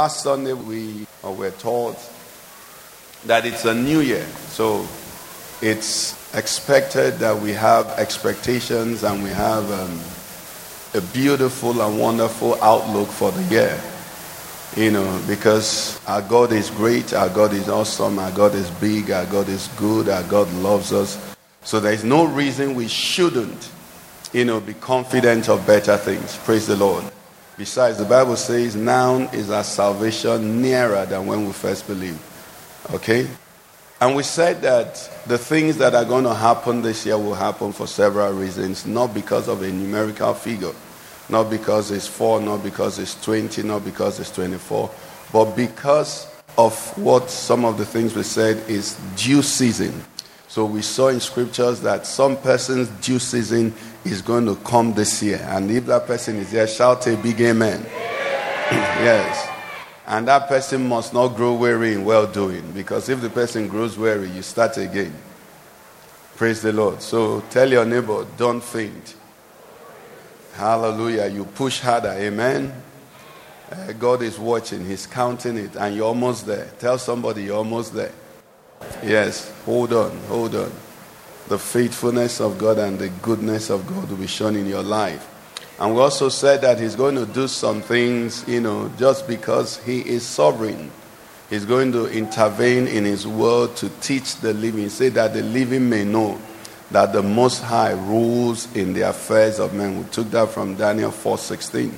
Last Sunday we uh, were taught that it's a new year. So it's expected that we have expectations and we have um, a beautiful and wonderful outlook for the year. You know, because our God is great, our God is awesome, our God is big, our God is good, our God loves us. So there's no reason we shouldn't, you know, be confident of better things. Praise the Lord. Besides, the Bible says, now is our salvation nearer than when we first believed. Okay? And we said that the things that are going to happen this year will happen for several reasons, not because of a numerical figure, not because it's 4, not because it's 20, not because it's 24, but because of what some of the things we said is due season. So we saw in scriptures that some person's due season is going to come this year. And if that person is there, shout a big amen. yes. And that person must not grow weary in well doing. Because if the person grows weary, you start again. Praise the Lord. So tell your neighbor, don't faint. Hallelujah. You push harder. Amen. Uh, God is watching, He's counting it, and you're almost there. Tell somebody you're almost there. Yes, hold on, hold on. The faithfulness of God and the goodness of God will be shown in your life. And we also said that He's going to do some things, you know, just because He is sovereign. He's going to intervene in His world to teach the living. Say that the living may know that the Most High rules in the affairs of men. We took that from Daniel 4:16,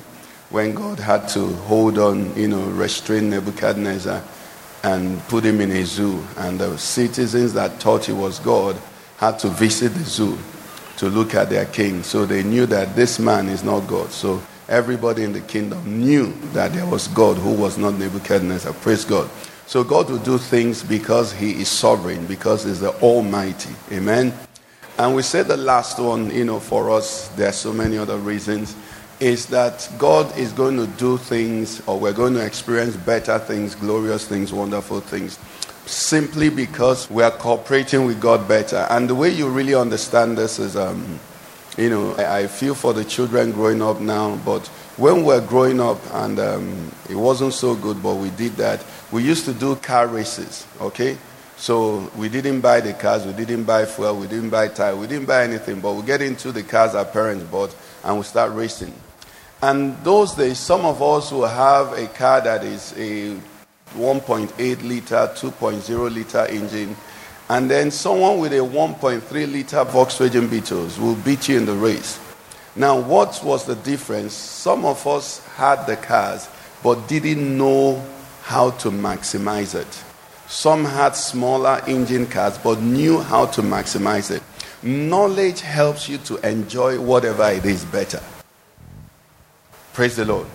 when God had to hold on, you know, restrain Nebuchadnezzar and put him in a zoo. And the citizens that thought he was God had to visit the zoo to look at their king. So they knew that this man is not God. So everybody in the kingdom knew that there was God who was not Nebuchadnezzar. Praise God. So God will do things because he is sovereign, because he's the Almighty. Amen. And we said the last one, you know, for us, there are so many other reasons, is that God is going to do things, or we're going to experience better things, glorious things, wonderful things, simply because we are cooperating with God better. And the way you really understand this is, um, you know, I, I feel for the children growing up now, but when we were growing up and um, it wasn't so good, but we did that, we used to do car races, okay? So we didn't buy the cars, we didn't buy fuel, we didn't buy tire, we didn't buy anything, but we get into the cars our parents bought and we start racing. And those days, some of us will have a car that is a 1.8 liter, 2.0 liter engine, and then someone with a 1.3 liter Volkswagen Beetles will beat you in the race. Now, what was the difference? Some of us had the cars, but didn't know how to maximize it. Some had smaller engine cars, but knew how to maximize it. Knowledge helps you to enjoy whatever it is better. Praise the Lord.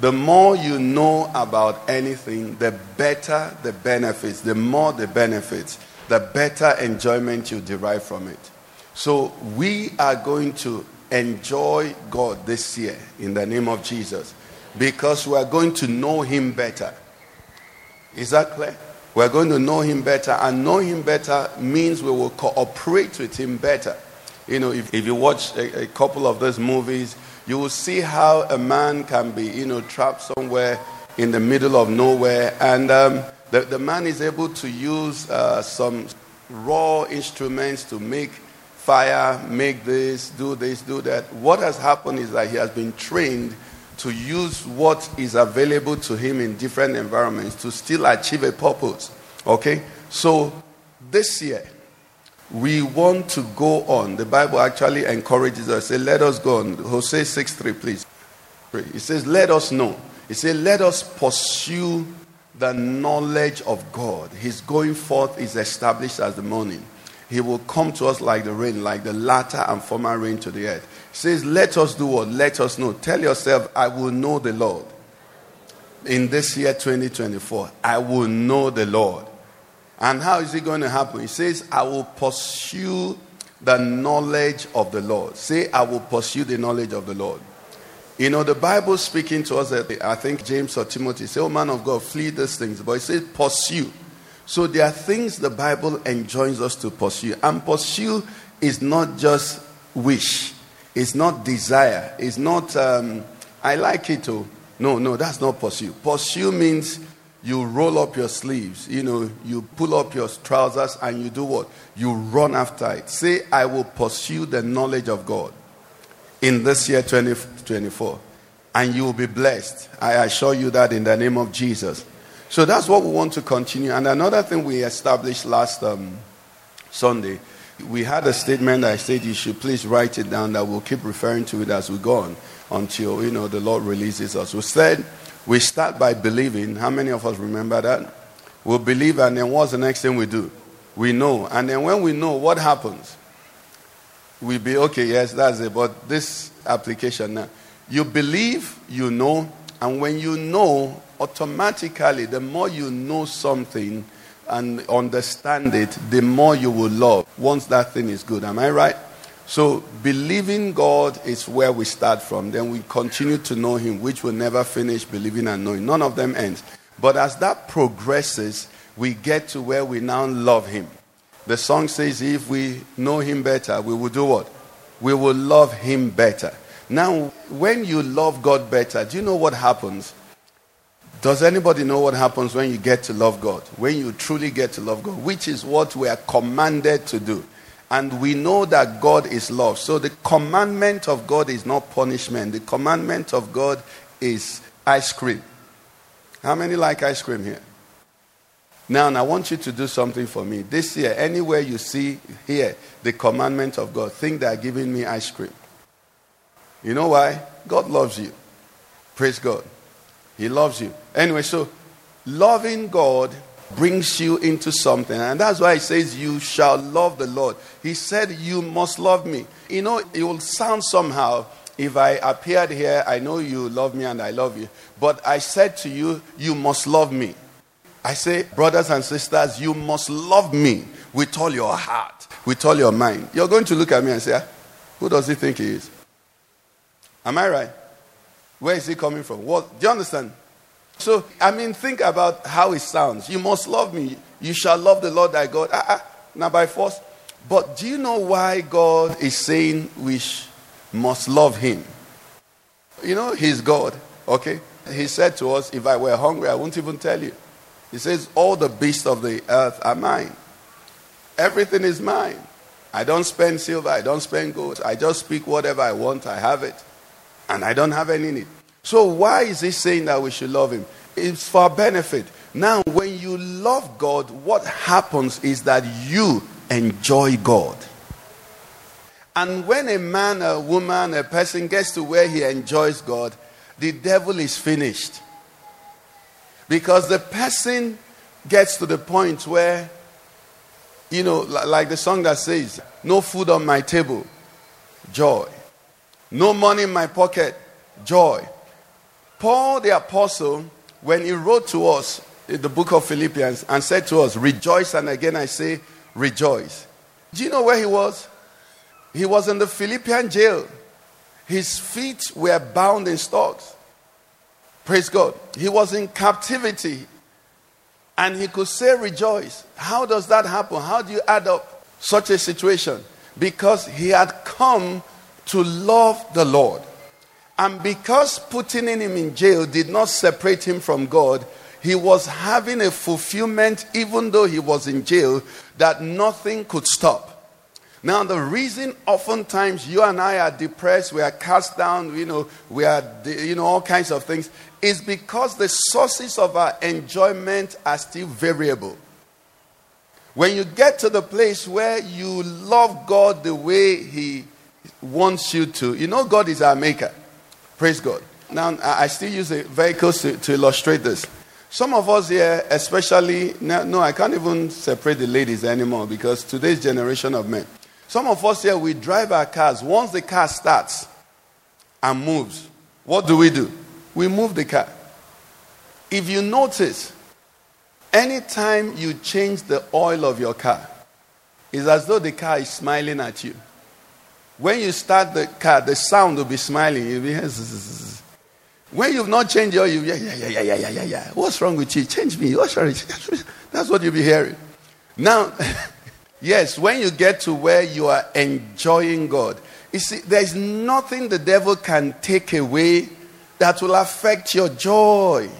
The more you know about anything, the better the benefits, the more the benefits, the better enjoyment you derive from it. So we are going to enjoy God this year in the name of Jesus because we are going to know Him better. Is that clear? We're going to know Him better, and know Him better means we will cooperate with Him better. You know, if, if you watch a, a couple of those movies, you will see how a man can be, you know, trapped somewhere in the middle of nowhere, and um, the, the man is able to use uh, some raw instruments to make fire, make this, do this, do that. What has happened is that he has been trained to use what is available to him in different environments to still achieve a purpose. Okay? So this year, we want to go on. The Bible actually encourages us. Say, let us go on. Hosea 6 3, please. It says, let us know. It says, let us pursue the knowledge of God. His going forth is established as the morning. He will come to us like the rain, like the latter and former rain to the earth. It says, let us do what? Let us know. Tell yourself, I will know the Lord. in this year 2024, I will know the Lord. And how is it going to happen? He says, I will pursue the knowledge of the Lord. Say, I will pursue the knowledge of the Lord. You know, the Bible speaking to us, I think James or Timothy say, Oh, man of God, flee these things. But it says, pursue. So there are things the Bible enjoins us to pursue. And pursue is not just wish, it's not desire, it's not, um, I like it to. No, no, that's not pursue. Pursue means you roll up your sleeves, you know, you pull up your trousers and you do what? You run after it. Say, I will pursue the knowledge of God in this year 2024. And you will be blessed. I assure you that in the name of Jesus. So that's what we want to continue. And another thing we established last um, Sunday, we had a statement that I said you should please write it down that we'll keep referring to it as we go on until you know the Lord releases us. We said we start by believing. How many of us remember that? We'll believe, and then what's the next thing we do? We know. And then when we know, what happens? We be okay, yes, that's it. But this application now, you believe, you know, and when you know, automatically, the more you know something and understand it, the more you will love once that thing is good. Am I right? So, believing God is where we start from. Then we continue to know Him, which will never finish believing and knowing. None of them ends. But as that progresses, we get to where we now love Him. The song says, if we know Him better, we will do what? We will love Him better. Now, when you love God better, do you know what happens? Does anybody know what happens when you get to love God? When you truly get to love God, which is what we are commanded to do. And we know that God is love. So the commandment of God is not punishment. The commandment of God is ice cream. How many like ice cream here? Now, and I want you to do something for me. This year, anywhere you see here the commandment of God, think they are giving me ice cream. You know why? God loves you. Praise God. He loves you. Anyway, so loving God brings you into something. And that's why he says, You shall love the Lord. He said, You must love me. You know, it will sound somehow if I appeared here, I know you love me and I love you. But I said to you, You must love me. I say, brothers and sisters, you must love me with all your heart, with all your mind. You're going to look at me and say, ah, Who does he think he is? Am I right? Where is he coming from? What do you understand? So, I mean, think about how it sounds. You must love me. You shall love the Lord thy God. Ah, ah, now by force. But do you know why God is saying we must love him? You know, he's God, okay? He said to us, if I were hungry, I wouldn't even tell you. He says, all the beasts of the earth are mine. Everything is mine. I don't spend silver, I don't spend gold. I just speak whatever I want, I have it. And I don't have any need. So why is he saying that we should love him? It's for benefit. Now, when you love God, what happens is that you enjoy God. And when a man, a woman, a person gets to where he enjoys God, the devil is finished. Because the person gets to the point where, you know, like the song that says, No food on my table, joy. No money in my pocket, joy. Paul the apostle, when he wrote to us in the book of Philippians and said to us, Rejoice, and again I say, Rejoice. Do you know where he was? He was in the Philippian jail. His feet were bound in stocks. Praise God. He was in captivity and he could say, Rejoice. How does that happen? How do you add up such a situation? Because he had come to love the Lord. And because putting him in jail did not separate him from God, he was having a fulfillment, even though he was in jail, that nothing could stop. Now, the reason oftentimes you and I are depressed, we are cast down, you know, we are, you know, all kinds of things, is because the sources of our enjoyment are still variable. When you get to the place where you love God the way He wants you to, you know, God is our maker. Praise God. Now, I still use the vehicles to, to illustrate this. Some of us here, especially, no, no, I can't even separate the ladies anymore because today's generation of men. Some of us here, we drive our cars. Once the car starts and moves, what do we do? We move the car. if you notice, anytime you change the oil of your car, it's as though the car is smiling at you. When you start the car, the sound will be smiling. You'll be when you've not changed your, you yeah, yeah, yeah, yeah, yeah, yeah, yeah. What's wrong with you? Change me. What's wrong? That's what you'll be hearing. Now, yes, when you get to where you are enjoying God, you see, there's nothing the devil can take away that will affect your joy.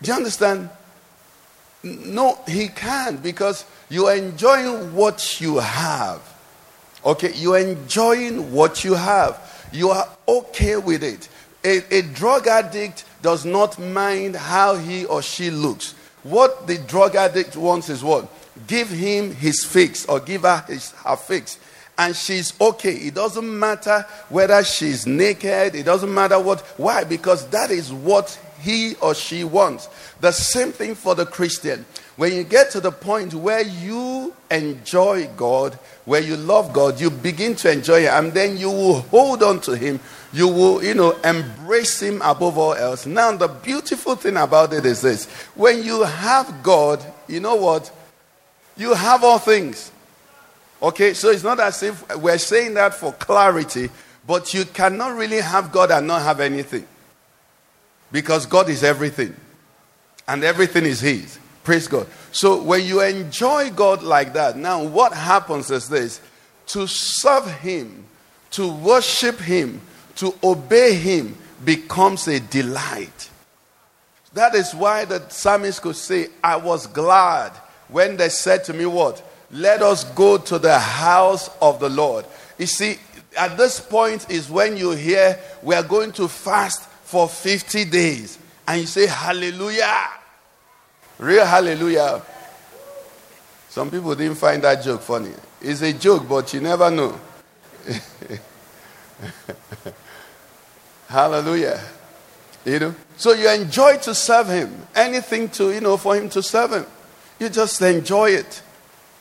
Do you understand? No, he can't because you are enjoying what you have. Okay, you are enjoying what you have. You are okay with it. A, a drug addict does not mind how he or she looks. What the drug addict wants is what? Give him his fix or give her his, her fix. And she's okay. It doesn't matter whether she's naked. It doesn't matter what. Why? Because that is what he or she wants. The same thing for the Christian. When you get to the point where you enjoy God, where you love God, you begin to enjoy Him, and then you will hold on to Him. You will, you know, embrace Him above all else. Now, the beautiful thing about it is this when you have God, you know what? You have all things. Okay, so it's not as if we're saying that for clarity, but you cannot really have God and not have anything. Because God is everything, and everything is His. Praise God. So when you enjoy God like that, now what happens is this to serve Him, to worship Him, to obey Him becomes a delight. That is why the psalmist could say, I was glad when they said to me, What? Let us go to the house of the Lord. You see, at this point is when you hear we are going to fast for 50 days. And you say, Hallelujah. Real hallelujah. Some people didn't find that joke funny. It's a joke, but you never know. hallelujah. You know? So you enjoy to serve him. Anything to, you know, for him to serve him. You just enjoy it.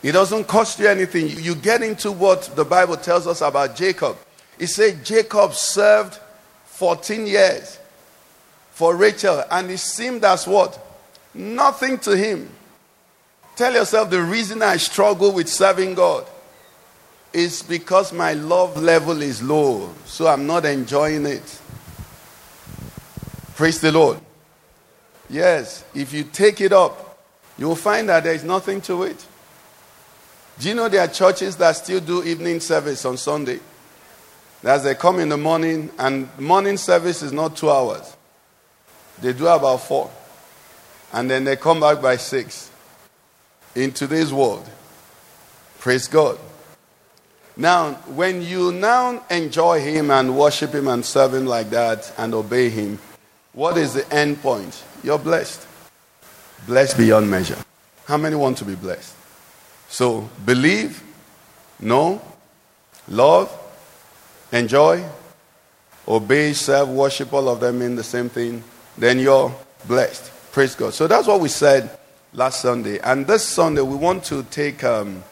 It doesn't cost you anything. You get into what the Bible tells us about Jacob. It said Jacob served 14 years for Rachel, and it seemed as what? Nothing to him. Tell yourself the reason I struggle with serving God is because my love level is low, so I'm not enjoying it. Praise the Lord. Yes, if you take it up, you will find that there is nothing to it. Do you know there are churches that still do evening service on Sunday? As they come in the morning, and morning service is not two hours, they do about four and then they come back by six. In today's world, praise God. Now, when you now enjoy Him and worship Him and serve Him like that and obey Him, what is the end point? You're blessed. Blessed beyond measure. How many want to be blessed? So, believe, know, love, enjoy, obey, serve, worship, all of them mean the same thing. Then you're blessed. Praise God. So that's what we said last Sunday. And this Sunday, we want to take um,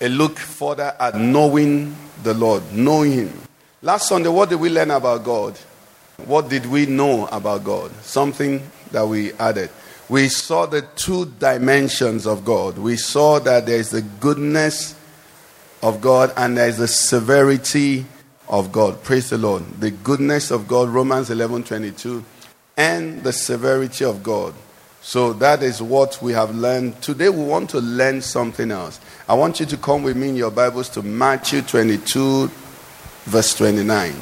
a look further at knowing the Lord, knowing Him. Last Sunday, what did we learn about God? What did we know about God? Something that we added. We saw the two dimensions of God. We saw that there is the goodness of God and there is the severity of God. Praise the Lord. The goodness of God, Romans 11 22 and the severity of God. So that is what we have learned. Today we want to learn something else. I want you to come with me in your Bibles to Matthew 22, verse 29.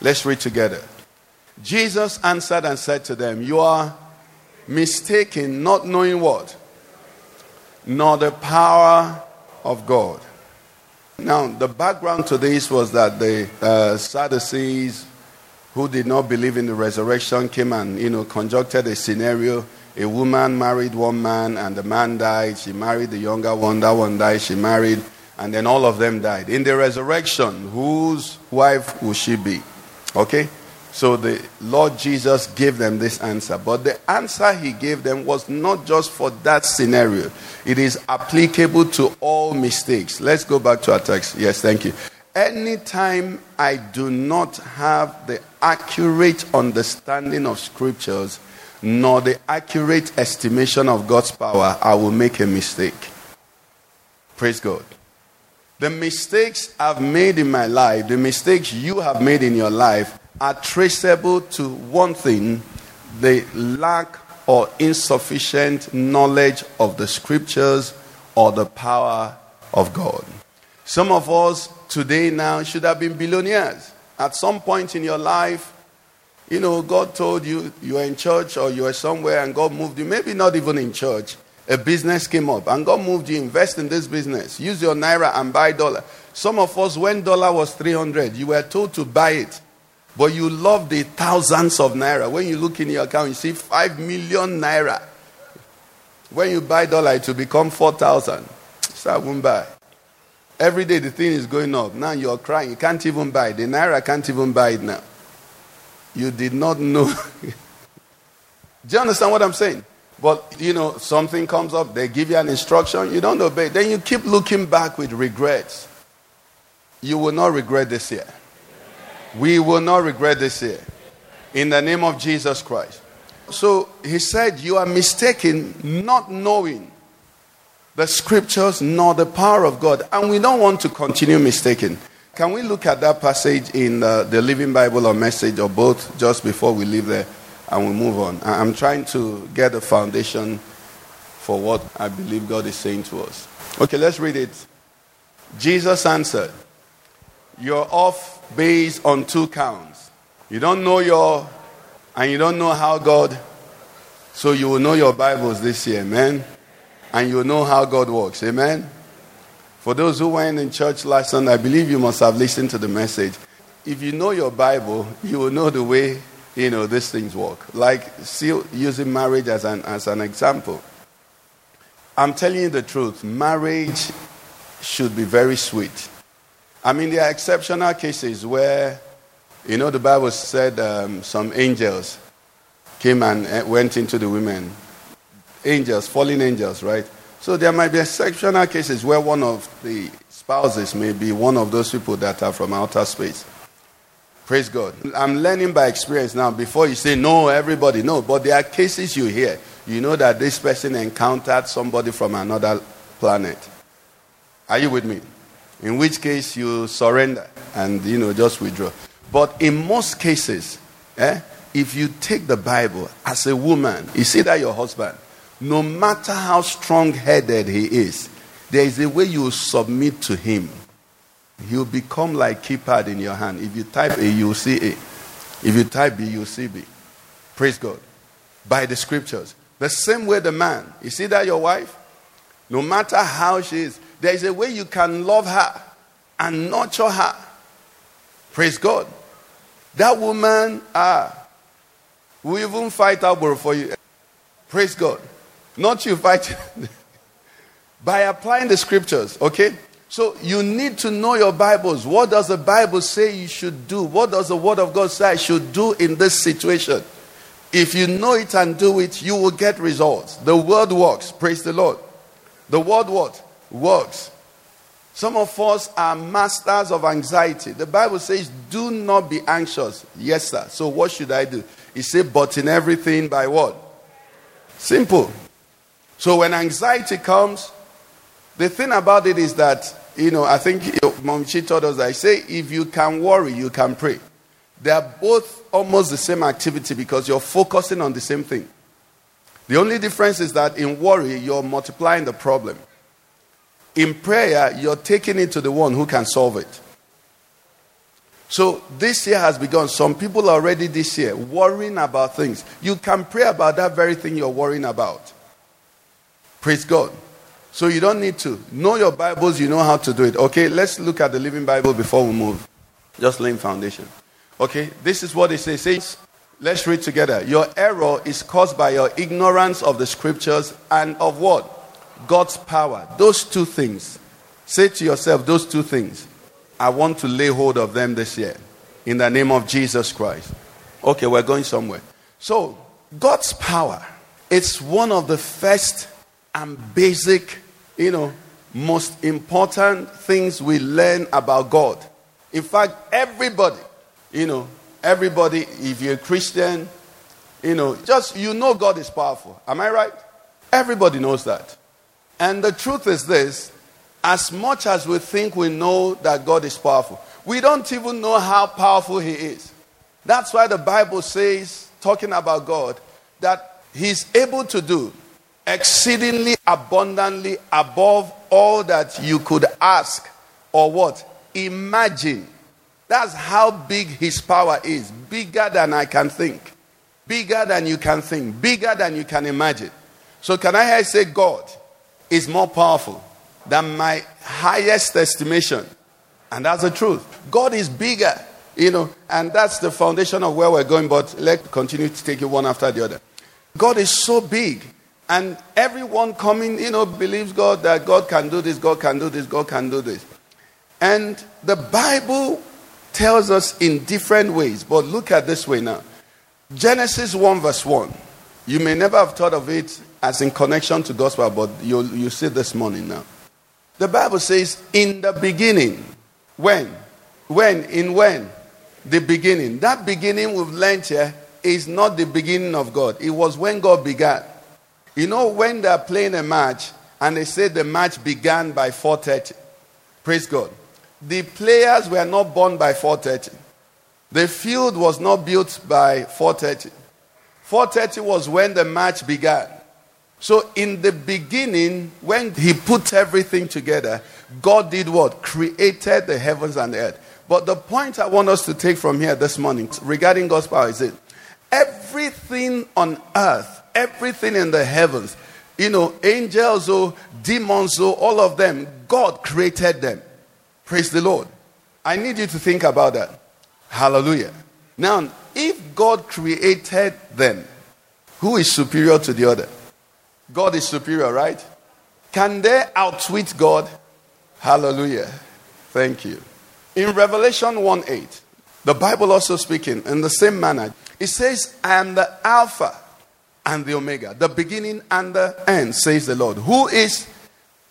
Let's read together. Jesus answered and said to them, You are mistaken, not knowing what? Nor the power of God. Now, the background to this was that the uh, Sadducees who did not believe in the resurrection came and, you know, conjuncted a scenario. A woman married one man and the man died. She married the younger one. That one died. She married. And then all of them died. In the resurrection, whose wife will she be? Okay? So the Lord Jesus gave them this answer. But the answer he gave them was not just for that scenario, it is applicable to all mistakes. Let's go back to our text. Yes, thank you. Anytime I do not have the accurate understanding of scriptures, nor the accurate estimation of God's power, I will make a mistake. Praise God. The mistakes I've made in my life, the mistakes you have made in your life, are traceable to one thing the lack or insufficient knowledge of the scriptures or the power of God. Some of us today now should have been billionaires. At some point in your life, you know, God told you you were in church or you were somewhere and God moved you, maybe not even in church. A business came up and God moved you, invest in this business, use your naira and buy dollar. Some of us, when dollar was 300, you were told to buy it. But you love the thousands of naira. When you look in your account, you see 5 million naira. When you buy dollar, it will become 4,000. So I won't buy. Every day the thing is going up. Now you're crying. You can't even buy it. The naira can't even buy it now. You did not know. Do you understand what I'm saying? But you know, something comes up, they give you an instruction, you don't obey. Then you keep looking back with regrets. You will not regret this year. We will not regret this year. In the name of Jesus Christ. So he said, You are mistaken, not knowing the scriptures nor the power of God. And we don't want to continue mistaken. Can we look at that passage in uh, the Living Bible or message or both just before we leave there and we move on? I'm trying to get a foundation for what I believe God is saying to us. Okay, let's read it. Jesus answered, You're off based on two counts. You don't know your, and you don't know how God, so you will know your Bibles this year, man. And you know how God works, amen. For those who weren't in church last Sunday, I believe you must have listened to the message. If you know your Bible, you will know the way you know these things work. Like still using marriage as an as an example. I'm telling you the truth. Marriage should be very sweet. I mean, there are exceptional cases where, you know, the Bible said um, some angels came and uh, went into the women. Angels, fallen angels, right? So there might be exceptional cases where one of the spouses may be one of those people that are from outer space. Praise God. I'm learning by experience now. Before you say, no, everybody, no. But there are cases you hear. You know that this person encountered somebody from another planet. Are you with me? In which case you surrender and, you know, just withdraw. But in most cases, eh, if you take the Bible as a woman, you see that your husband, no matter how strong headed he is, there is a way you submit to him. He'll become like keypad in your hand. If you type A, you'll see A. If you type B, you'll see B. Praise God. By the scriptures. The same way the man. You see that your wife? No matter how she is, there is a way you can love her and nurture her. Praise God. That woman, ah, will even fight out for you. Praise God. Not you fight. By applying the scriptures, okay? So you need to know your Bibles. What does the Bible say you should do? What does the Word of God say I should do in this situation? If you know it and do it, you will get results. The word works. Praise the Lord. The word what? Works. Some of us are masters of anxiety. The Bible says, do not be anxious. Yes, sir. So what should I do? He said, but in everything by what? Simple. So when anxiety comes, the thing about it is that, you know, I think Mom Chi told us, I say, if you can worry, you can pray. They are both almost the same activity because you're focusing on the same thing. The only difference is that in worry, you're multiplying the problem. In prayer, you're taking it to the one who can solve it. So this year has begun. Some people already this year worrying about things. You can pray about that very thing you're worrying about. Praise God. So you don't need to. Know your Bibles, you know how to do it. Okay, let's look at the Living Bible before we move. Just laying foundation. Okay, this is what it says. It says. Let's read together. Your error is caused by your ignorance of the scriptures and of what? God's power. Those two things. Say to yourself, those two things. I want to lay hold of them this year. In the name of Jesus Christ. Okay, we're going somewhere. So, God's power. It's one of the first and basic, you know, most important things we learn about God. In fact, everybody, you know, everybody, if you're a Christian, You know, just you know God is powerful. Am I right? Everybody knows that. And the truth is this as much as we think we know that God is powerful, we don't even know how powerful He is. That's why the Bible says, talking about God, that He's able to do exceedingly abundantly above all that you could ask or what? Imagine. That's how big His power is. Bigger than I can think. Bigger than you can think. Bigger than you can imagine. So, can I say, God is more powerful than my highest estimation? And that's the truth. God is bigger, you know, and that's the foundation of where we're going. But let's continue to take it one after the other. God is so big, and everyone coming, you know, believes God that God can do this, God can do this, God can do this. And the Bible tells us in different ways, but look at this way now. Genesis 1, verse 1. You may never have thought of it as in connection to gospel, but you you see this morning now. The Bible says, in the beginning, when? When? In when? The beginning. That beginning we've learned here is not the beginning of God. It was when God began. You know, when they're playing a match and they say the match began by 4:30. Praise God. The players were not born by 4:30. The field was not built by 4:30. 4:30 was when the match began. So in the beginning, when he put everything together, God did what? Created the heavens and the earth. But the point I want us to take from here this morning regarding God's power is it everything on earth, everything in the heavens, you know, angels or demons or all of them, God created them. Praise the Lord. I need you to think about that. Hallelujah. Now, if God created them, who is superior to the other? God is superior, right? Can they outwit God? Hallelujah. Thank you. In Revelation 1 8, the Bible also speaking in the same manner, it says, I am the Alpha and the Omega, the beginning and the end, says the Lord. Who is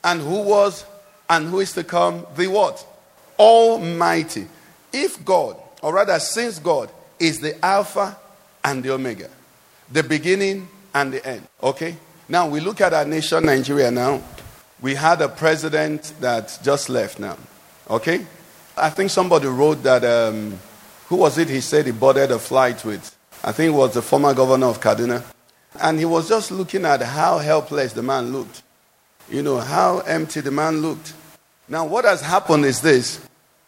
and who was and who is to come? The what? Almighty. If God, or rather, since God is the Alpha and the Omega, the beginning and the end. Okay? Now we look at our nation, Nigeria now. We had a president that just left now. Okay? I think somebody wrote that, um, who was it he said he boarded a flight with? I think it was the former governor of Kaduna. And he was just looking at how helpless the man looked. You know, how empty the man looked. Now, what has happened is this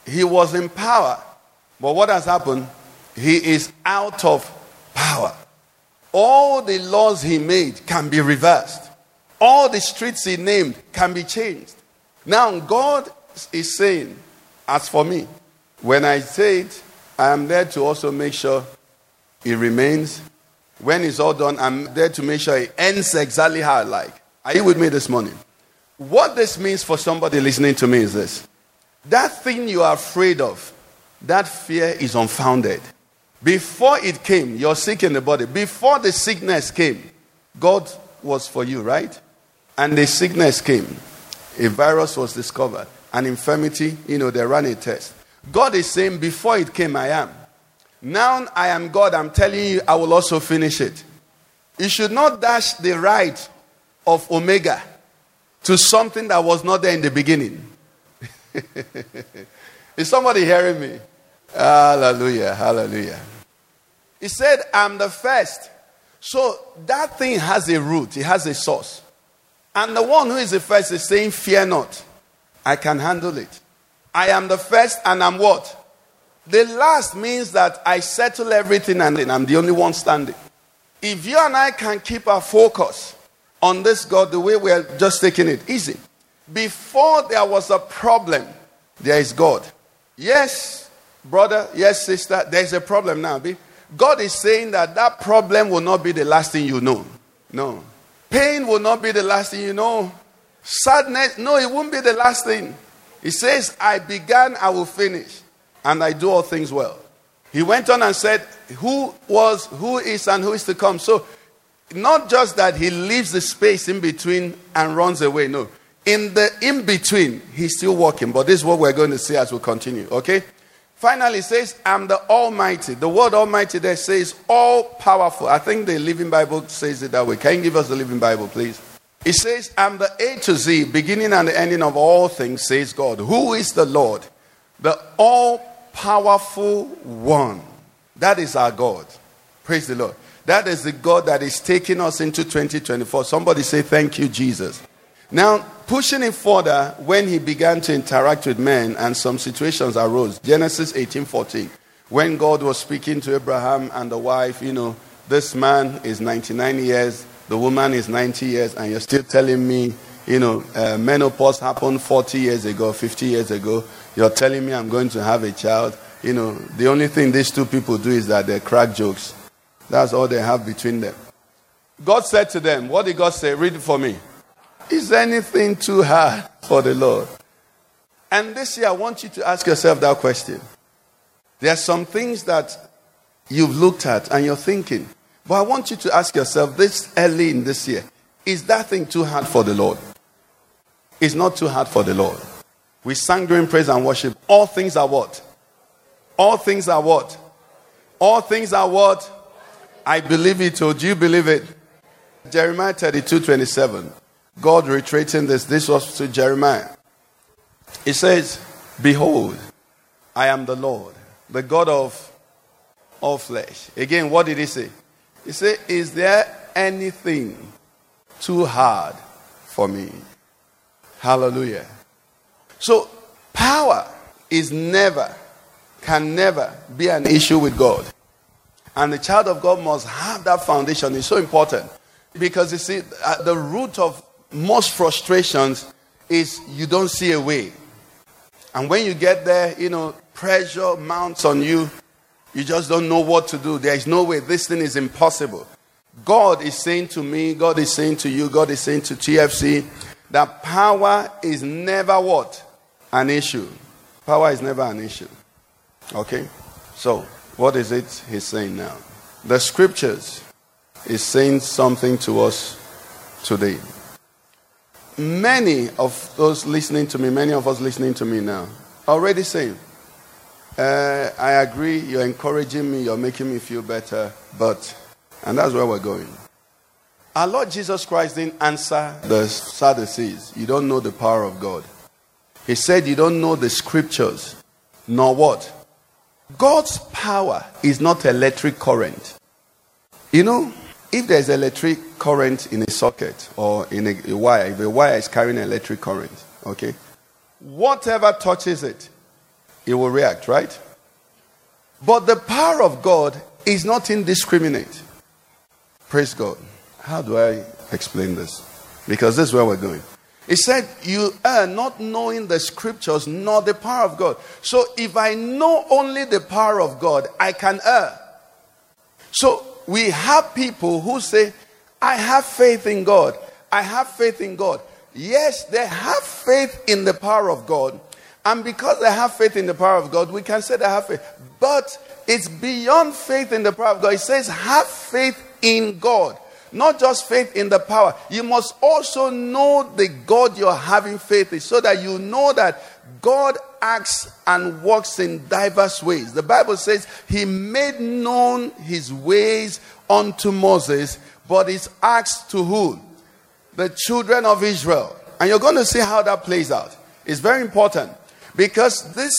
he was in power, but what has happened? He is out of power. All the laws he made can be reversed. All the streets he named can be changed. Now, God is saying, as for me, when I say it, I am there to also make sure it remains. When it's all done, I'm there to make sure it ends exactly how I like. Are you with me this morning? What this means for somebody listening to me is this that thing you are afraid of, that fear is unfounded. Before it came, you're sick in the body. Before the sickness came, God was for you, right? And the sickness came. A virus was discovered. An infirmity, you know, they ran a test. God is saying, Before it came, I am. Now I am God. I'm telling you, I will also finish it. You should not dash the right of Omega to something that was not there in the beginning. is somebody hearing me? Hallelujah, hallelujah. He said, I'm the first. So that thing has a root, it has a source. And the one who is the first is saying, Fear not, I can handle it. I am the first and I'm what? The last means that I settle everything and then I'm the only one standing. If you and I can keep our focus on this God the way we are just taking it easy, before there was a problem, there is God. Yes, brother, yes, sister, there's a problem now. God is saying that that problem will not be the last thing you know. No. Pain will not be the last thing you know. Sadness, no, it won't be the last thing. He says, I began, I will finish, and I do all things well. He went on and said, Who was, who is, and who is to come. So, not just that he leaves the space in between and runs away, no. In the in between, he's still walking. But this is what we're going to see as we continue, okay? Finally, it says, I'm the Almighty. The word Almighty there says all powerful. I think the Living Bible says it that way. Can you give us the Living Bible, please? It says, I'm the A to Z, beginning and the ending of all things, says God. Who is the Lord? The all powerful one. That is our God. Praise the Lord. That is the God that is taking us into 2024. Somebody say, Thank you, Jesus. Now, pushing it further, when he began to interact with men and some situations arose, Genesis 18 14, when God was speaking to Abraham and the wife, you know, this man is 99 years, the woman is 90 years, and you're still telling me, you know, uh, menopause happened 40 years ago, 50 years ago. You're telling me I'm going to have a child. You know, the only thing these two people do is that they crack jokes. That's all they have between them. God said to them, What did God say? Read it for me. Is anything too hard for the Lord? And this year, I want you to ask yourself that question. There are some things that you've looked at and you're thinking, but I want you to ask yourself this early in this year is that thing too hard for the Lord? It's not too hard for the Lord. We sang during praise and worship. All things are what? All things are what? All things are what? I believe it, or do you believe it? Jeremiah 32 27. God reiterating this. This was to Jeremiah. He says, Behold, I am the Lord, the God of all flesh. Again, what did he say? He said, Is there anything too hard for me? Hallelujah. So, power is never, can never be an issue with God. And the child of God must have that foundation. It's so important. Because you see, at the root of most frustrations is you don't see a way. And when you get there, you know, pressure mounts on you. You just don't know what to do. There is no way. This thing is impossible. God is saying to me, God is saying to you, God is saying to TFC that power is never what? An issue. Power is never an issue. Okay? So, what is it he's saying now? The scriptures is saying something to us today. Many of those listening to me, many of us listening to me now, already saying, uh, I agree, you're encouraging me, you're making me feel better, but, and that's where we're going. Our Lord Jesus Christ didn't answer the Sadducees. You don't know the power of God. He said, You don't know the scriptures, nor what? God's power is not electric current. You know, if there's electric current in a socket or in a, a wire, if a wire is carrying electric current, okay, whatever touches it, it will react, right? But the power of God is not indiscriminate. Praise God. How do I explain this? Because this is where we're going. He said, You are not knowing the scriptures nor the power of God. So if I know only the power of God, I can err. So we have people who say, I have faith in God. I have faith in God. Yes, they have faith in the power of God. And because they have faith in the power of God, we can say they have faith. But it's beyond faith in the power of God. It says, have faith in God. Not just faith in the power. You must also know the God you're having faith in so that you know that God acts and works in diverse ways. The Bible says he made known his ways unto Moses, but his acts to who? The children of Israel. And you're going to see how that plays out. It's very important because this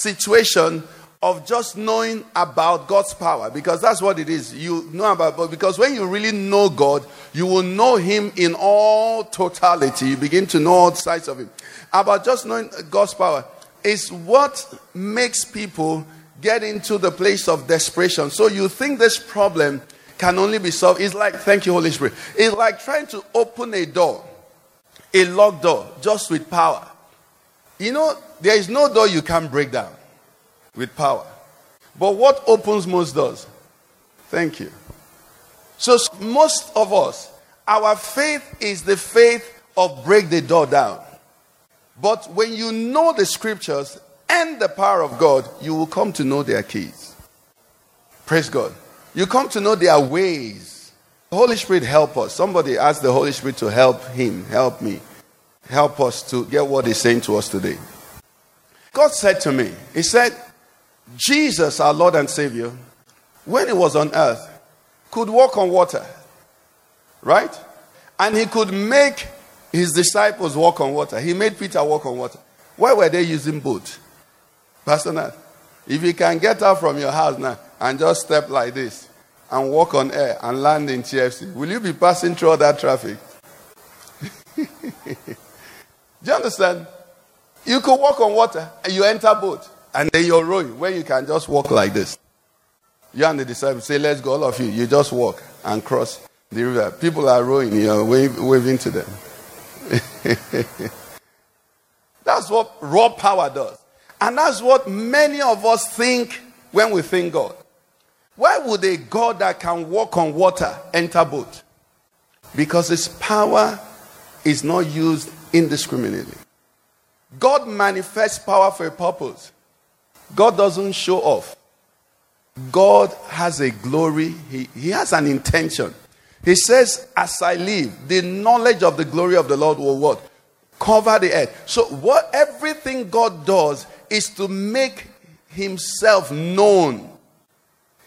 situation of just knowing about God's power, because that's what it is. You know about, but because when you really know God, you will know Him in all totality. You begin to know all sides of Him. About just knowing God's power is what makes people get into the place of desperation. So you think this problem can only be solved. It's like, thank you, Holy Spirit. It's like trying to open a door, a locked door, just with power. You know, there is no door you can't break down with power. But what opens most doors? Thank you. So, most of us, our faith is the faith of break the door down. But when you know the scriptures and the power of God, you will come to know their keys. Praise God. You come to know their ways. Holy Spirit help us. Somebody ask the Holy Spirit to help him, help me, help us to get what he's saying to us today. God said to me, He said, Jesus, our Lord and Savior, when he was on earth, could walk on water. Right? And he could make his disciples walk on water. He made Peter walk on water. Why were they using boat? Pastor Nat, if you can get out from your house now and just step like this and walk on air and land in TFC, will you be passing through all that traffic? Do you understand? You could walk on water and you enter boat and then you're rowing where you can just walk like this. You and the disciples say, Let's go, all of you. You just walk and cross the river. People are rowing, you know, wave, waving to them. that's what raw power does. And that's what many of us think when we think God. Why would a God that can walk on water enter boat? Because his power is not used indiscriminately. God manifests power for a purpose. God doesn't show off. God has a glory, he, he has an intention. He says, As I live, the knowledge of the glory of the Lord will what? Cover the earth. So, what everything God does is to make himself known.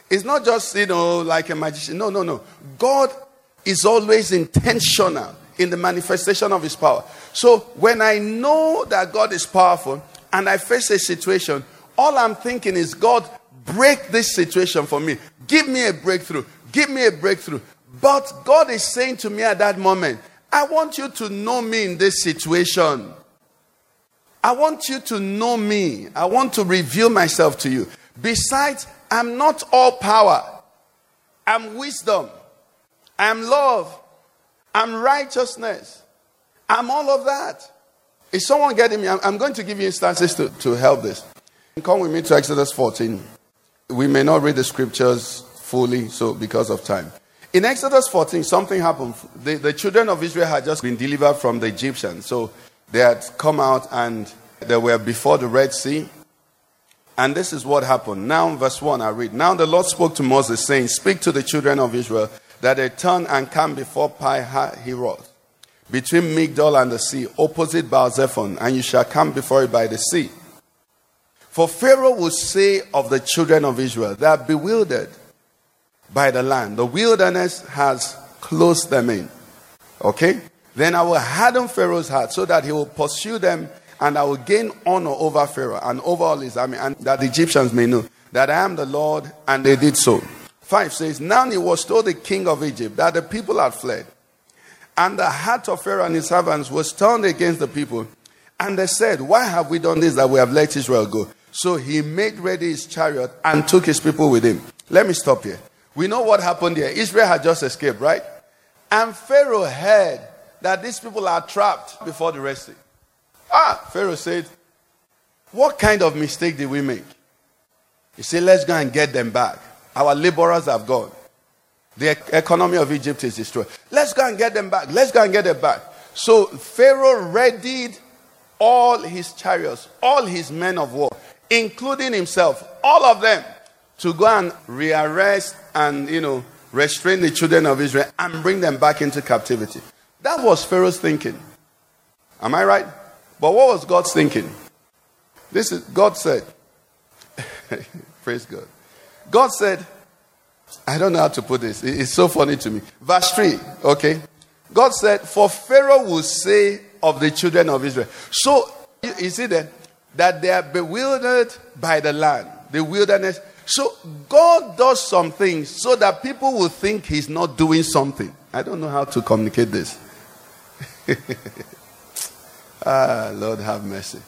It's not just, you know, like a magician. No, no, no. God is always intentional in the manifestation of his power. So, when I know that God is powerful and I face a situation, all I'm thinking is, God, break this situation for me. Give me a breakthrough. Give me a breakthrough. But God is saying to me at that moment, I want you to know me in this situation. I want you to know me. I want to reveal myself to you. Besides, I'm not all power. I'm wisdom. I'm love. I'm righteousness. I'm all of that. Is someone getting me? I'm, going to give you instances to, to help this. Come with me to Exodus 14. We may not read the scriptures fully, so because of time. In Exodus 14, something happened. The, the children of Israel had just been delivered from the Egyptians. So they had come out and they were before the Red Sea. And this is what happened. Now, verse 1, I read. Now the Lord spoke to Moses, saying, Speak to the children of Israel that they turn and come before Pi Hiroth, between Migdol and the sea, opposite Baal Zephon, and you shall come before it by the sea. For Pharaoh will say of the children of Israel, They are bewildered by the land. The wilderness has closed them in. Okay? Then I will harden Pharaoh's heart so that he will pursue them and I will gain honor over Pharaoh and over all his army, and that the Egyptians may know that I am the Lord, and they did so. 5 says, Now it was told the king of Egypt that the people had fled, and the heart of Pharaoh and his servants was turned against the people. And they said, Why have we done this that we have let Israel go? So he made ready his chariot and took his people with him. Let me stop here. We know what happened here. Israel had just escaped, right? And Pharaoh heard that these people are trapped before the Red Sea. Ah, Pharaoh said, What kind of mistake did we make? He said, Let's go and get them back. Our laborers have gone. The economy of Egypt is destroyed. Let's go and get them back. Let's go and get them back. So Pharaoh readied all his chariots, all his men of war, including himself, all of them, to go and rearrest and, you know, restrain the children of Israel and bring them back into captivity. That was Pharaoh's thinking. Am I right? But what was God's thinking? This is God said, Praise God. God said, I don't know how to put this. It's so funny to me. Verse 3, okay? God said, For Pharaoh will say of the children of Israel. So, you see that? That they are bewildered by the land, the wilderness. So, God does some things so that people will think He's not doing something. I don't know how to communicate this. ah, Lord have mercy.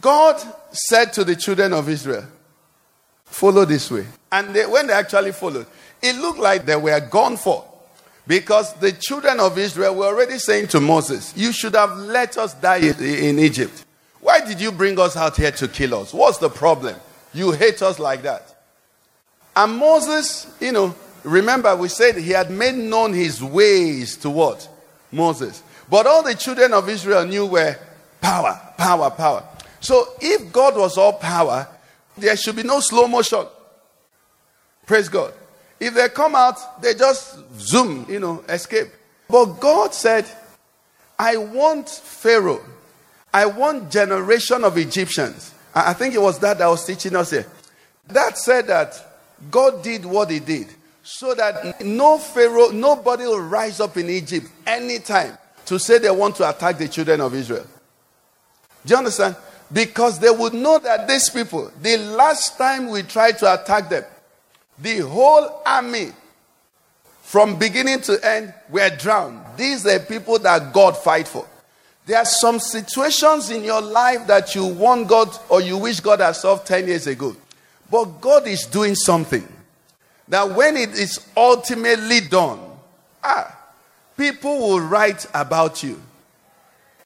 God said to the children of Israel, Follow this way. And they, when they actually followed, it looked like they were gone for. Because the children of Israel were already saying to Moses, You should have let us die in Egypt. Why did you bring us out here to kill us? What's the problem? You hate us like that. And Moses, you know, remember we said he had made known his ways to what? Moses. But all the children of Israel knew were power, power, power. So if God was all power, there should be no slow motion. Praise God. If they come out, they just zoom, you know, escape. But God said, I want Pharaoh. I want generation of Egyptians. I think it was that that was teaching us here. That said that God did what he did so that no Pharaoh, nobody will rise up in Egypt anytime to say they want to attack the children of Israel. Do you understand? Because they would know that these people, the last time we tried to attack them, the whole army from beginning to end were drowned. These are people that God fight for. There are some situations in your life that you want God or you wish God had solved 10 years ago. But God is doing something that when it is ultimately done, ah, people will write about you.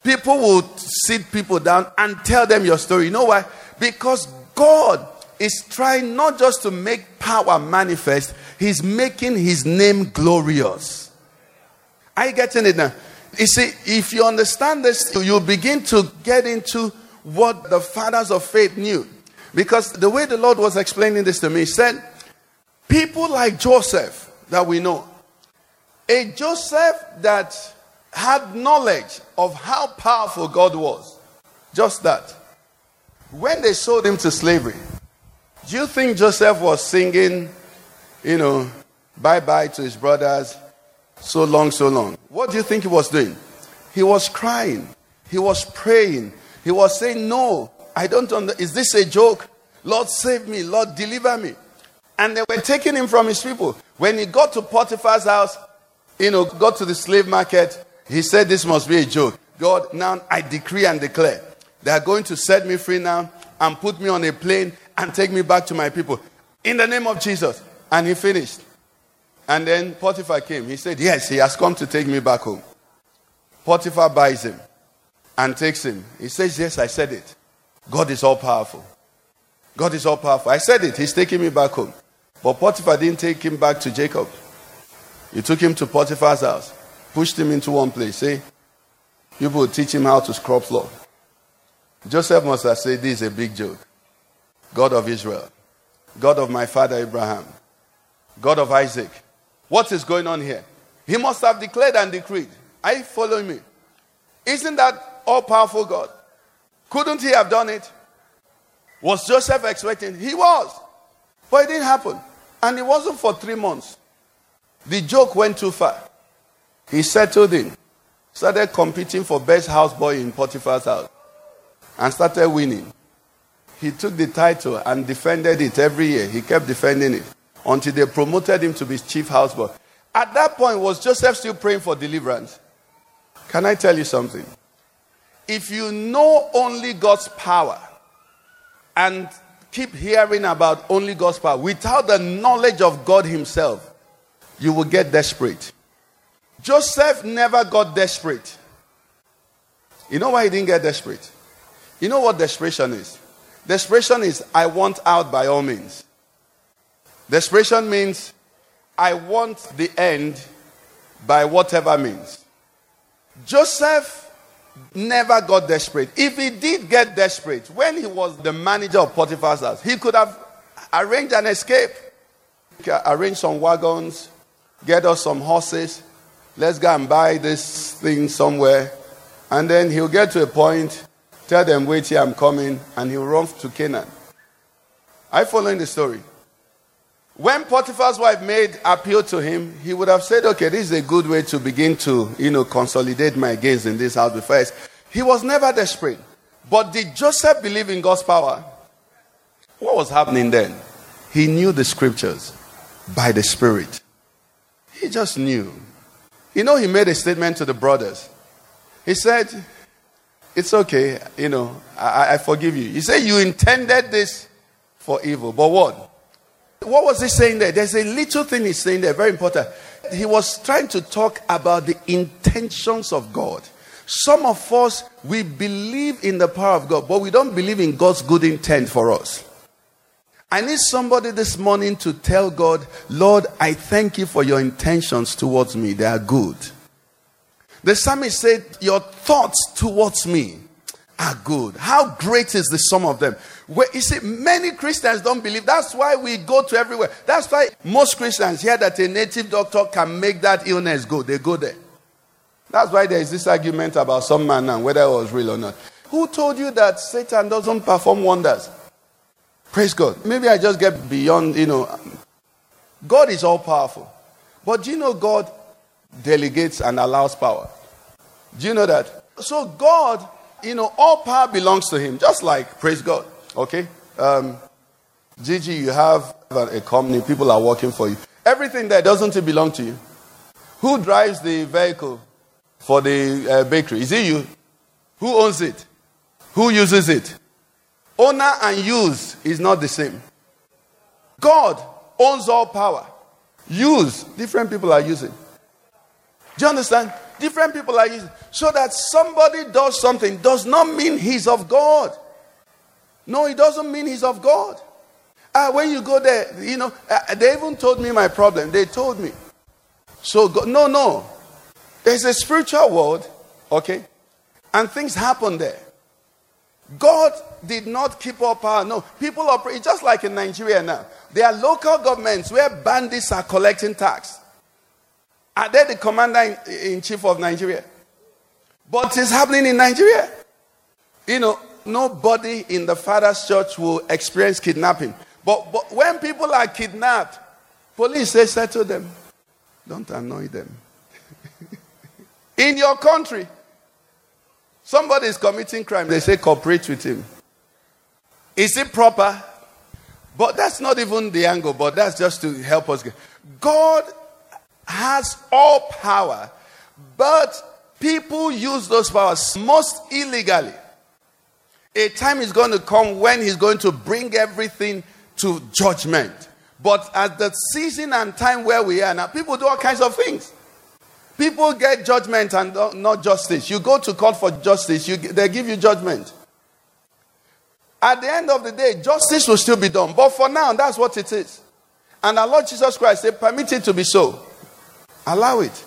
People will sit people down and tell them your story. You know why? Because God is trying not just to make power manifest, He's making His name glorious. Are you getting it now? You see, if you understand this, you begin to get into what the fathers of faith knew. Because the way the Lord was explaining this to me, he said, people like Joseph that we know, a Joseph that had knowledge of how powerful God was, just that. When they sold him to slavery, do you think Joseph was singing, you know, bye bye to his brothers, so long, so long? What do you think he was doing? He was crying, he was praying, he was saying, No, I don't understand. Is this a joke? Lord, save me, Lord, deliver me. And they were taking him from his people. When he got to Potiphar's house, you know, got to the slave market, he said, This must be a joke. God, now I decree and declare they are going to set me free now and put me on a plane and take me back to my people. In the name of Jesus. And he finished. And then Potiphar came. He said, Yes, he has come to take me back home. Potiphar buys him and takes him. He says, Yes, I said it. God is all powerful. God is all powerful. I said it. He's taking me back home. But Potiphar didn't take him back to Jacob. He took him to Potiphar's house, pushed him into one place. Say, you will teach him how to scrub floor. Joseph must have said, This is a big joke. God of Israel, God of my father Abraham, God of Isaac. What is going on here? He must have declared and decreed. Are you following me? Isn't that all powerful God? Couldn't he have done it? Was Joseph expecting? He was. But it didn't happen. And it wasn't for three months. The joke went too far. He settled in, started competing for best houseboy in Potiphar's house, and started winning. He took the title and defended it every year. He kept defending it until they promoted him to be chief houseboy. At that point, was Joseph still praying for deliverance? Can I tell you something? If you know only God's power and keep hearing about only God's power without the knowledge of God Himself, you will get desperate. Joseph never got desperate. You know why he didn't get desperate? You know what desperation is? Desperation is I want out by all means. Desperation means I want the end by whatever means. Joseph never got desperate. If he did get desperate, when he was the manager of Potiphar's house, he could have arranged an escape. Arrange some wagons, get us some horses, let's go and buy this thing somewhere. And then he'll get to a point, tell them, wait here, I'm coming, and he'll run to Canaan. Are you following the story? When Potiphar's wife made appeal to him, he would have said, okay, this is a good way to begin to, you know, consolidate my gains in this house before. He was never desperate. But did Joseph believe in God's power? What was happening then? He knew the scriptures by the Spirit. He just knew. You know, he made a statement to the brothers. He said, It's okay, you know, I, I forgive you. He said, You intended this for evil, but what? What was he saying there? There's a little thing he's saying there, very important. He was trying to talk about the intentions of God. Some of us, we believe in the power of God, but we don't believe in God's good intent for us. I need somebody this morning to tell God, Lord, I thank you for your intentions towards me. They are good. The psalmist said, Your thoughts towards me are good. How great is the sum of them? Where, you see, many Christians don't believe. That's why we go to everywhere. That's why most Christians hear that a native doctor can make that illness go. They go there. That's why there is this argument about some man and whether it was real or not. Who told you that Satan doesn't perform wonders? Praise God. Maybe I just get beyond, you know. God is all powerful. But do you know God delegates and allows power? Do you know that? So God, you know, all power belongs to Him, just like, praise God. Okay? Um, Gigi, you have a company, people are working for you. Everything there doesn't it belong to you? Who drives the vehicle for the uh, bakery? Is it you? Who owns it? Who uses it? Owner and use is not the same. God owns all power. Use, different people are using. Do you understand? Different people are using. So that somebody does something does not mean he's of God. No, it doesn't mean he's of God. Uh, when you go there, you know, uh, they even told me my problem. They told me. So, no, no. There's a spiritual world, okay? And things happen there. God did not keep up power. No, people operate just like in Nigeria now. There are local governments where bandits are collecting tax. Are they the commander in, in chief of Nigeria? But it's happening in Nigeria. You know, nobody in the Father's church will experience kidnapping. But, but when people are kidnapped, police say settle them. Don't annoy them. in your country, Somebody is committing crime, they say cooperate with him. Is it proper? But that's not even the angle, but that's just to help us. God has all power, but people use those powers most illegally. A time is going to come when He's going to bring everything to judgment. But at the season and time where we are now, people do all kinds of things. People get judgment and not justice. You go to court for justice, you, they give you judgment. At the end of the day, justice will still be done. But for now, that's what it is. And our Lord Jesus Christ said, permit it to be so. Allow it.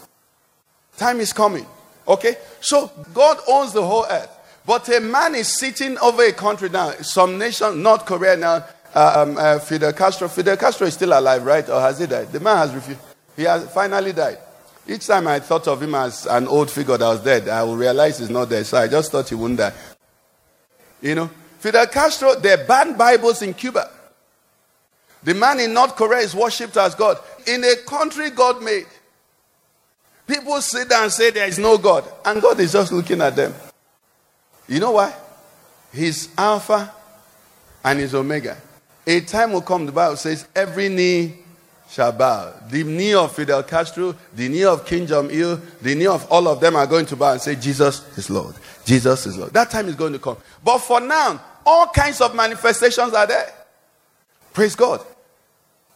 Time is coming. Okay? So God owns the whole earth. But a man is sitting over a country now, some nation, North Korea now, uh, um, uh, Fidel Castro. Fidel Castro is still alive, right? Or has he died? The man has refused. He has finally died. Each time I thought of him as an old figure that was dead, I will realize he's not dead. So I just thought he wouldn't die. You know, Fidel Castro, they banned Bibles in Cuba. The man in North Korea is worshipped as God. In a country God made, people sit and say there is no God. And God is just looking at them. You know why? He's Alpha and he's Omega. A time will come, the Bible says, every knee shall bow. The knee of Fidel Castro, the knee of Kim Jong il, the knee of all of them are going to bow and say, Jesus is Lord. Jesus is Lord. That time is going to come. But for now, all kinds of manifestations are there. Praise God.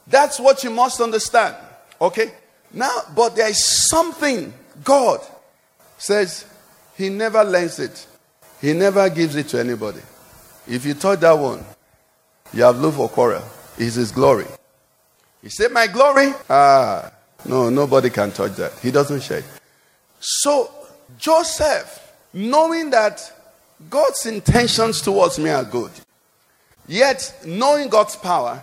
That's what you must understand. Okay? Now, but there is something God says He never lends it, He never gives it to anybody. If you touch that one, you have looked for quarrel. It's His glory. He said, My glory? Ah, no, nobody can touch that. He doesn't share. So, Joseph, knowing that God's intentions towards me are good, yet knowing God's power,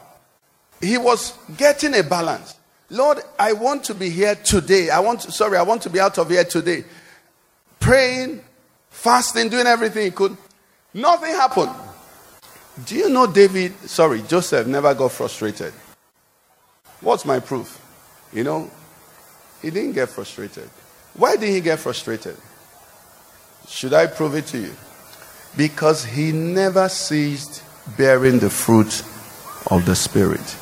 he was getting a balance. Lord, I want to be here today. I want to, sorry, I want to be out of here today. Praying, fasting, doing everything he could. Nothing happened. Do you know David, sorry, Joseph never got frustrated. What's my proof? You know, he didn't get frustrated. Why did he get frustrated? Should I prove it to you? Because he never ceased bearing the fruit of the Spirit.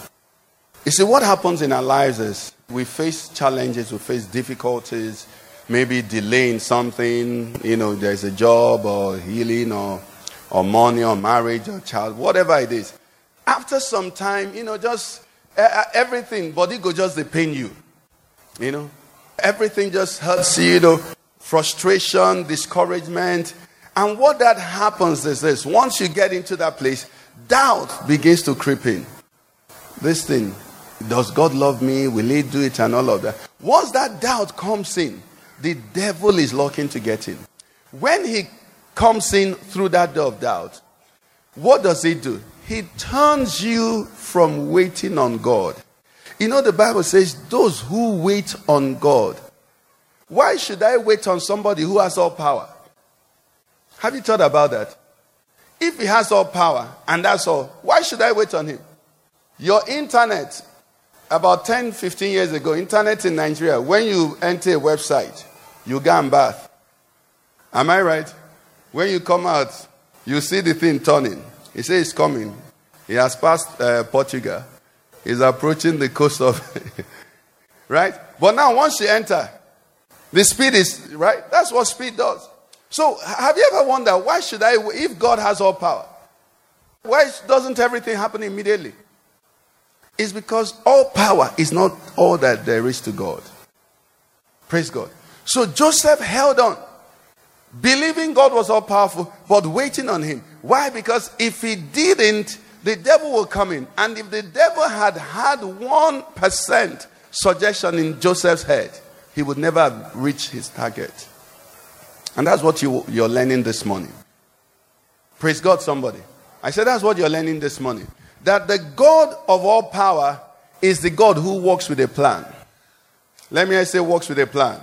You see, what happens in our lives is we face challenges, we face difficulties, maybe delaying something, you know, there's a job or healing or, or money or marriage or child, whatever it is. After some time, you know, just everything, body go just they pain you. You know, everything just hurts you, you know, frustration, discouragement. And what that happens is this once you get into that place, doubt begins to creep in. This thing, does God love me? Will He do it? And all of that. Once that doubt comes in, the devil is looking to get in. When he comes in through that door of doubt, what does he do? He turns you from waiting on God. You know, the Bible says, those who wait on God. Why should I wait on somebody who has all power? Have you thought about that? If he has all power and that's all, why should I wait on him? Your internet, about 10, 15 years ago, internet in Nigeria, when you enter a website, you go and bath. Am I right? When you come out, you see the thing turning. He says it's coming. He has passed uh, Portugal. He's approaching the coast of. right? But now, once you enter, the speed is, right? That's what speed does. So, have you ever wondered why should I, if God has all power, why doesn't everything happen immediately? It's because all power is not all that there is to God. Praise God. So, Joseph held on, believing God was all powerful, but waiting on him. Why? Because if he didn't, the devil will come in. And if the devil had had 1% suggestion in Joseph's head, he would never have reached his target. And that's what you, you're learning this morning. Praise God, somebody. I said that's what you're learning this morning. That the God of all power is the God who works with a plan. Let me say, works with a plan.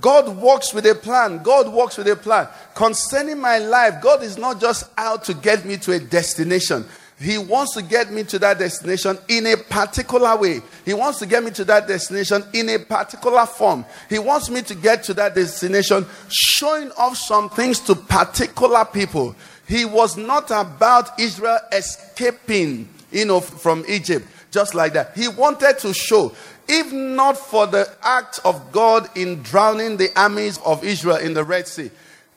God works with a plan. God works with a plan. Concerning my life, God is not just out to get me to a destination. He wants to get me to that destination in a particular way. He wants to get me to that destination in a particular form. He wants me to get to that destination showing off some things to particular people. He was not about Israel escaping, you know, from Egypt just like that. He wanted to show if not for the act of God in drowning the armies of Israel in the Red Sea,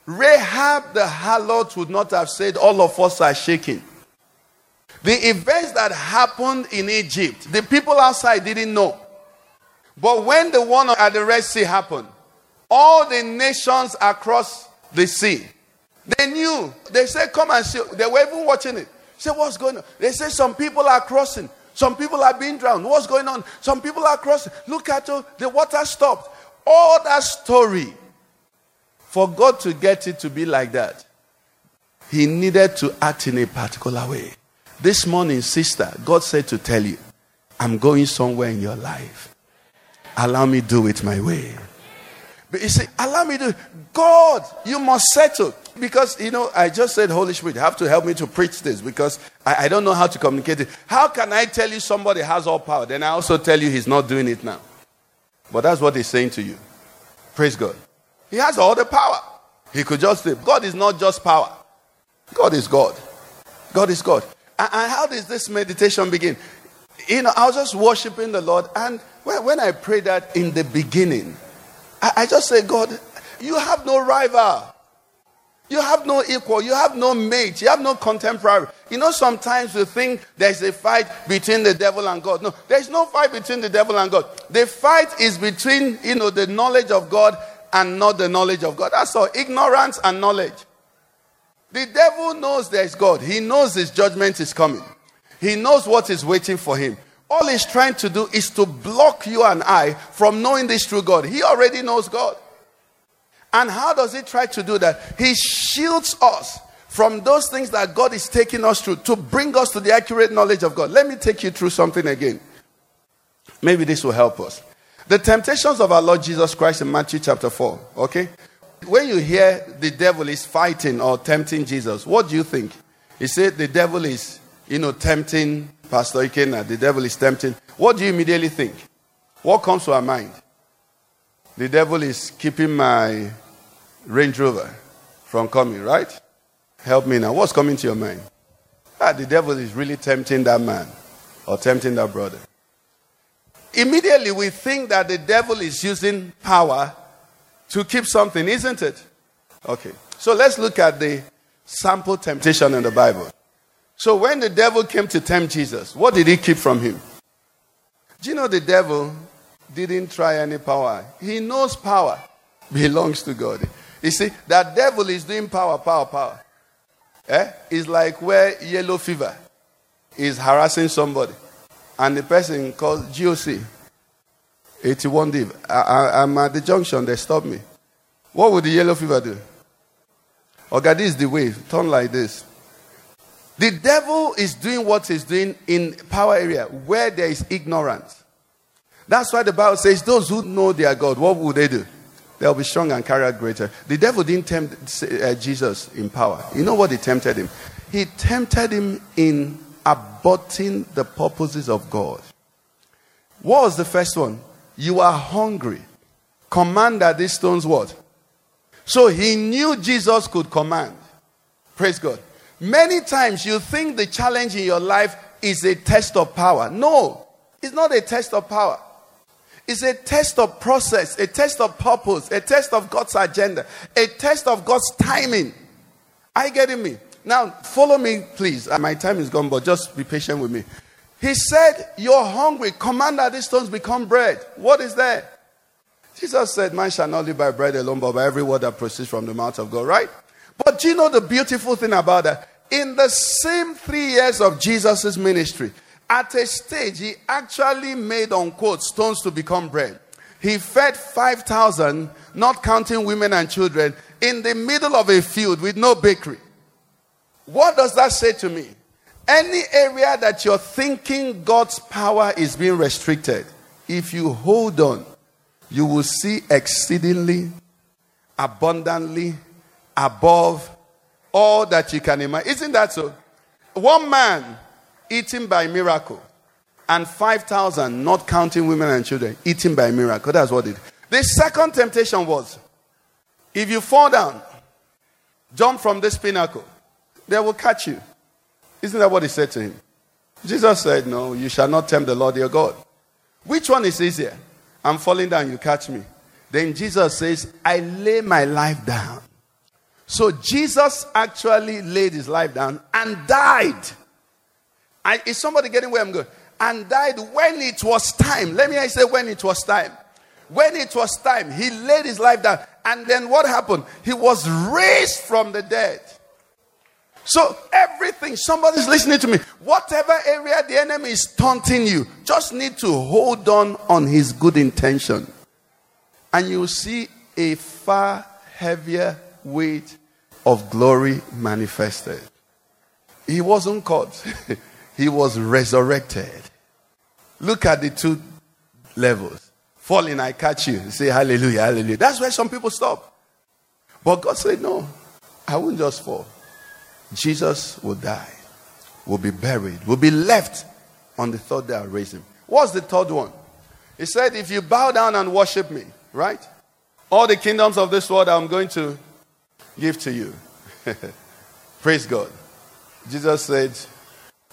Rahab the harlot would not have said, All of us are shaking. The events that happened in Egypt, the people outside didn't know. But when the one at the Red Sea happened, all the nations across the sea, they knew. They said, Come and see. They were even watching it. Say, What's going on? They said, Some people are crossing. Some people are being drowned. What's going on? Some people are crossing. Look at you. The water stopped. All that story, for God to get it to be like that, He needed to act in a particular way. This morning, sister, God said to tell you, I'm going somewhere in your life. Allow me do it my way. But you say, allow me to. God, you must settle. Because, you know, I just said, Holy Spirit, you have to help me to preach this because I, I don't know how to communicate it. How can I tell you somebody has all power? Then I also tell you he's not doing it now. But that's what he's saying to you. Praise God. He has all the power. He could just say, God is not just power. God is God. God is God. And, and how does this meditation begin? You know, I was just worshiping the Lord, and when, when I prayed that in the beginning, I, I just said, God, you have no rival. You have no equal. You have no mate. You have no contemporary. You know, sometimes we think there's a fight between the devil and God. No, there's no fight between the devil and God. The fight is between, you know, the knowledge of God and not the knowledge of God. That's all. Ignorance and knowledge. The devil knows there's God. He knows his judgment is coming. He knows what is waiting for him. All he's trying to do is to block you and I from knowing this true God. He already knows God. And how does he try to do that? He shields us from those things that God is taking us through to bring us to the accurate knowledge of God. Let me take you through something again. Maybe this will help us. The temptations of our Lord Jesus Christ in Matthew chapter 4, okay? When you hear the devil is fighting or tempting Jesus, what do you think? He said the devil is, you know, tempting Pastor Ikenna, the devil is tempting. What do you immediately think? What comes to our mind? The devil is keeping my Range Rover from coming, right? Help me now. What's coming to your mind? Ah, the devil is really tempting that man or tempting that brother. Immediately we think that the devil is using power to keep something, isn't it? Okay. So let's look at the sample temptation in the Bible. So when the devil came to tempt Jesus, what did he keep from him? Do you know the devil didn't try any power? He knows power belongs to God. You see, that devil is doing power, power, power. Eh? It's like where yellow fever is harassing somebody. And the person called GOC, 81 div. I, I'm at the junction, they stop me. What would the yellow fever do? Okay, this is the way. Turn like this. The devil is doing what he's doing in power area where there is ignorance. That's why the Bible says those who know their God, what will they do? They'll be strong and carry out greater. The devil didn't tempt uh, Jesus in power. You know what he tempted him? He tempted him in aborting the purposes of God. What was the first one? You are hungry. Command that these stones what? So he knew Jesus could command. Praise God. Many times you think the challenge in your life is a test of power. No, it's not a test of power. It's a test of process, a test of purpose, a test of God's agenda, a test of God's timing. Are you getting me? Now, follow me, please. Uh, My time is gone, but just be patient with me. He said, You're hungry. Command that these stones become bread. What is that? Jesus said, Man shall not live by bread alone, but by every word that proceeds from the mouth of God, right? But do you know the beautiful thing about that? In the same three years of Jesus' ministry, at a stage, he actually made, unquote, stones to become bread. He fed 5,000, not counting women and children, in the middle of a field with no bakery. What does that say to me? Any area that you're thinking God's power is being restricted, if you hold on, you will see exceedingly, abundantly, above all that you can imagine. Isn't that so? One man eaten by miracle, and 5,000, not counting women and children, eaten by miracle. That's what it. The second temptation was if you fall down, jump from this pinnacle, they will catch you. Isn't that what he said to him? Jesus said, No, you shall not tempt the Lord your God. Which one is easier? I'm falling down, you catch me. Then Jesus says, I lay my life down. So Jesus actually laid his life down and died. I, is somebody getting where I'm going? And died when it was time. Let me say when it was time. When it was time, he laid his life down. And then what happened? He was raised from the dead. So everything, somebody's listening to me. Whatever area the enemy is taunting you, just need to hold on on his good intention. And you will see a far heavier weight of glory manifested. He wasn't caught. he was resurrected. Look at the two levels. Falling, I catch you. Say hallelujah, hallelujah. That's where some people stop. But God said, No, I won't just fall. Jesus will die, will be buried, will be left on the third day. I'll raise him. What's the third one? He said, If you bow down and worship me, right? All the kingdoms of this world I'm going to give to you. Praise God. Jesus said,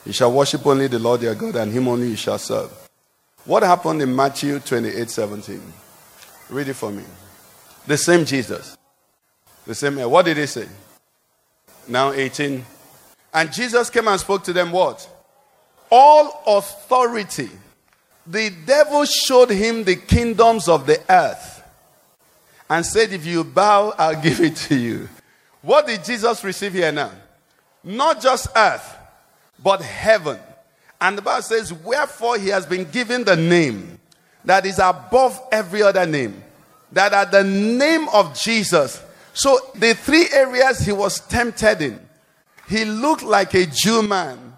You shall worship only the Lord your God, and him only you shall serve. What happened in Matthew 28 17? Read it for me. The same Jesus. The same. What did he say? Now 18. And Jesus came and spoke to them what? All authority. The devil showed him the kingdoms of the earth and said, If you bow, I'll give it to you. What did Jesus receive here now? Not just earth, but heaven. And the Bible says, Wherefore he has been given the name that is above every other name. That at the name of Jesus. So the three areas he was tempted in, he looked like a Jew man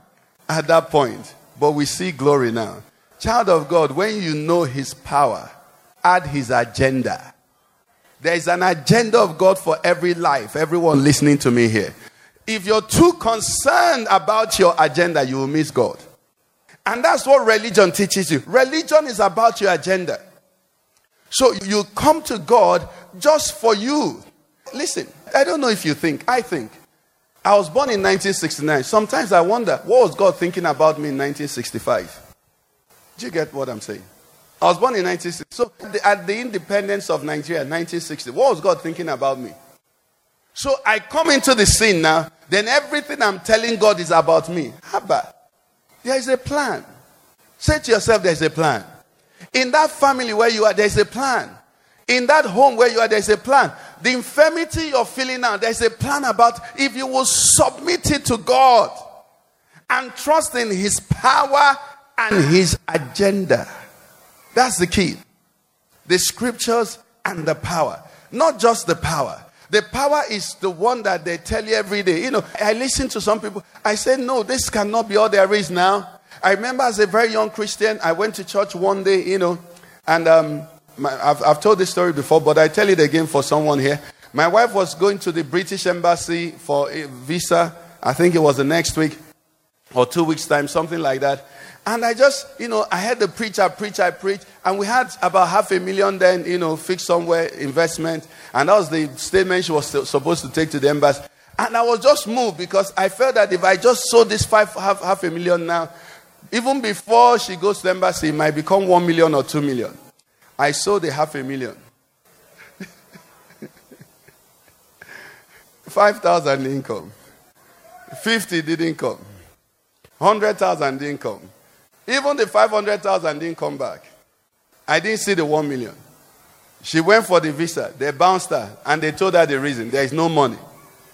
at that point. But we see glory now. Child of God, when you know his power, add his agenda. There is an agenda of God for every life, everyone listening to me here. If you're too concerned about your agenda, you will miss God. And that's what religion teaches you. Religion is about your agenda. So you come to God just for you. Listen, I don't know if you think, I think. I was born in 1969. Sometimes I wonder, what was God thinking about me in 1965? Do you get what I'm saying? I was born in 1960. So at the independence of Nigeria, 1960, what was God thinking about me? So I come into the scene now, then everything I'm telling God is about me. About? There is a plan. Say to yourself, there's a plan. In that family where you are, there's a plan. In that home where you are, there's a plan. The infirmity you're feeling now, there's a plan about if you will submit it to God and trust in His power and His agenda. That's the key. The scriptures and the power. Not just the power. The power is the one that they tell you every day. You know, I listen to some people. I say, no, this cannot be all there is now. I remember as a very young Christian, I went to church one day, you know, and um, My, I've, I've told this story before, but I tell it again for someone here. My wife was going to the British Embassy for a visa. I think it was the next week or two weeks' time, something like that. And I just, you know, I had the preacher preach, I preach, and we had about half a million then, you know, fixed somewhere investment, and that was the statement she was supposed to take to the embassy. And I was just moved because I felt that if I just sold this five half, half a million now, even before she goes to the embassy, it might become one million or two million. I sold the half a million. 5,000 income. 50 didn't come. 100,000 didn't come. Even the 500,000 didn't come back. I didn't see the 1 million. She went for the visa. They bounced her and they told her the reason. There is no money.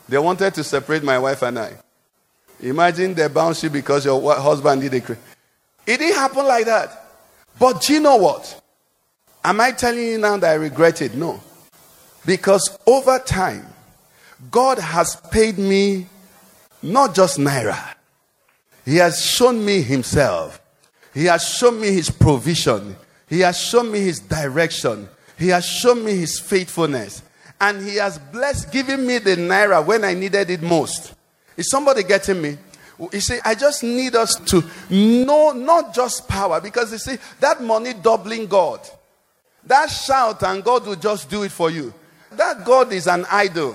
They wanted to separate my wife and I. Imagine they bounced you because your husband did a crime. It didn't happen like that. But do you know what? Am I telling you now that I regret it? No. Because over time, God has paid me not just Naira, He has shown me Himself. He has shown me His provision. He has shown me His direction. He has shown me His faithfulness. And He has blessed, giving me the Naira when I needed it most. Is somebody getting me? You see, I just need us to know not just power, because you see, that money doubling God, that shout and God will just do it for you. That God is an idol,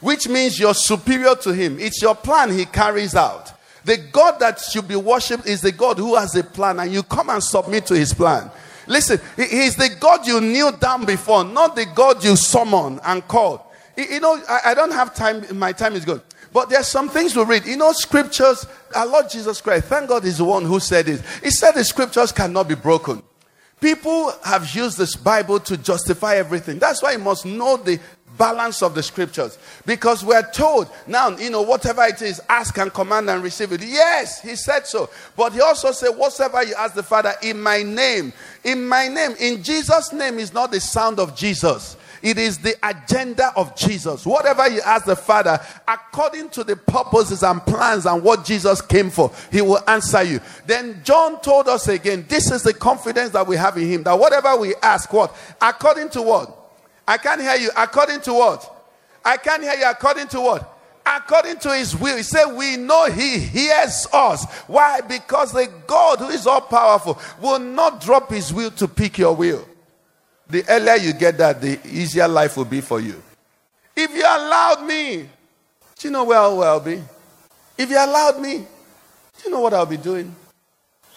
which means you're superior to Him. It's your plan He carries out. The God that should be worshipped is the God who has a plan, and you come and submit to His plan. Listen, He's the God you kneel down before, not the God you summon and call. You know, I don't have time, my time is good. But there's some things we read. You know, scriptures, our Lord Jesus Christ, thank God, is the one who said it. He said the scriptures cannot be broken. People have used this Bible to justify everything. That's why you must know the balance of the scriptures. Because we're told now, you know, whatever it is, ask and command and receive it. Yes, he said so. But he also said, whatsoever you ask the Father in my name, in my name, in Jesus' name is not the sound of Jesus. It is the agenda of Jesus. Whatever you ask the Father, according to the purposes and plans and what Jesus came for, He will answer you. Then John told us again, this is the confidence that we have in Him that whatever we ask, what? According to what? I can't hear you. According to what? I can't hear you. According to what? according to his will. He said, We know he hears us. Why? Because the God who is all powerful will not drop his will to pick your will. The earlier you get that, the easier life will be for you. If you allowed me, do you know where I'll be? If you allowed me, do you know what I'll be doing?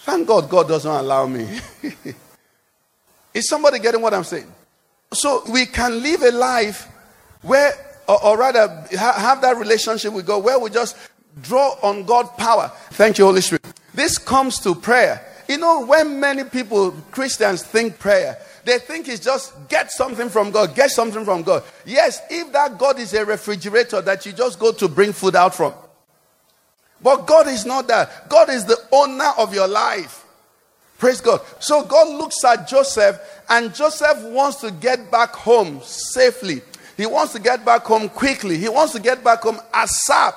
Thank God God doesn't allow me. Is somebody getting what I'm saying? So we can live a life where, or, or rather, ha- have that relationship with God where we just draw on God's power. Thank you, Holy Spirit. This comes to prayer. You know, when many people, Christians, think prayer, they think it's just get something from God, get something from God. Yes, if that God is a refrigerator that you just go to bring food out from. But God is not that. God is the owner of your life. Praise God. So God looks at Joseph, and Joseph wants to get back home safely. He wants to get back home quickly. He wants to get back home ASAP.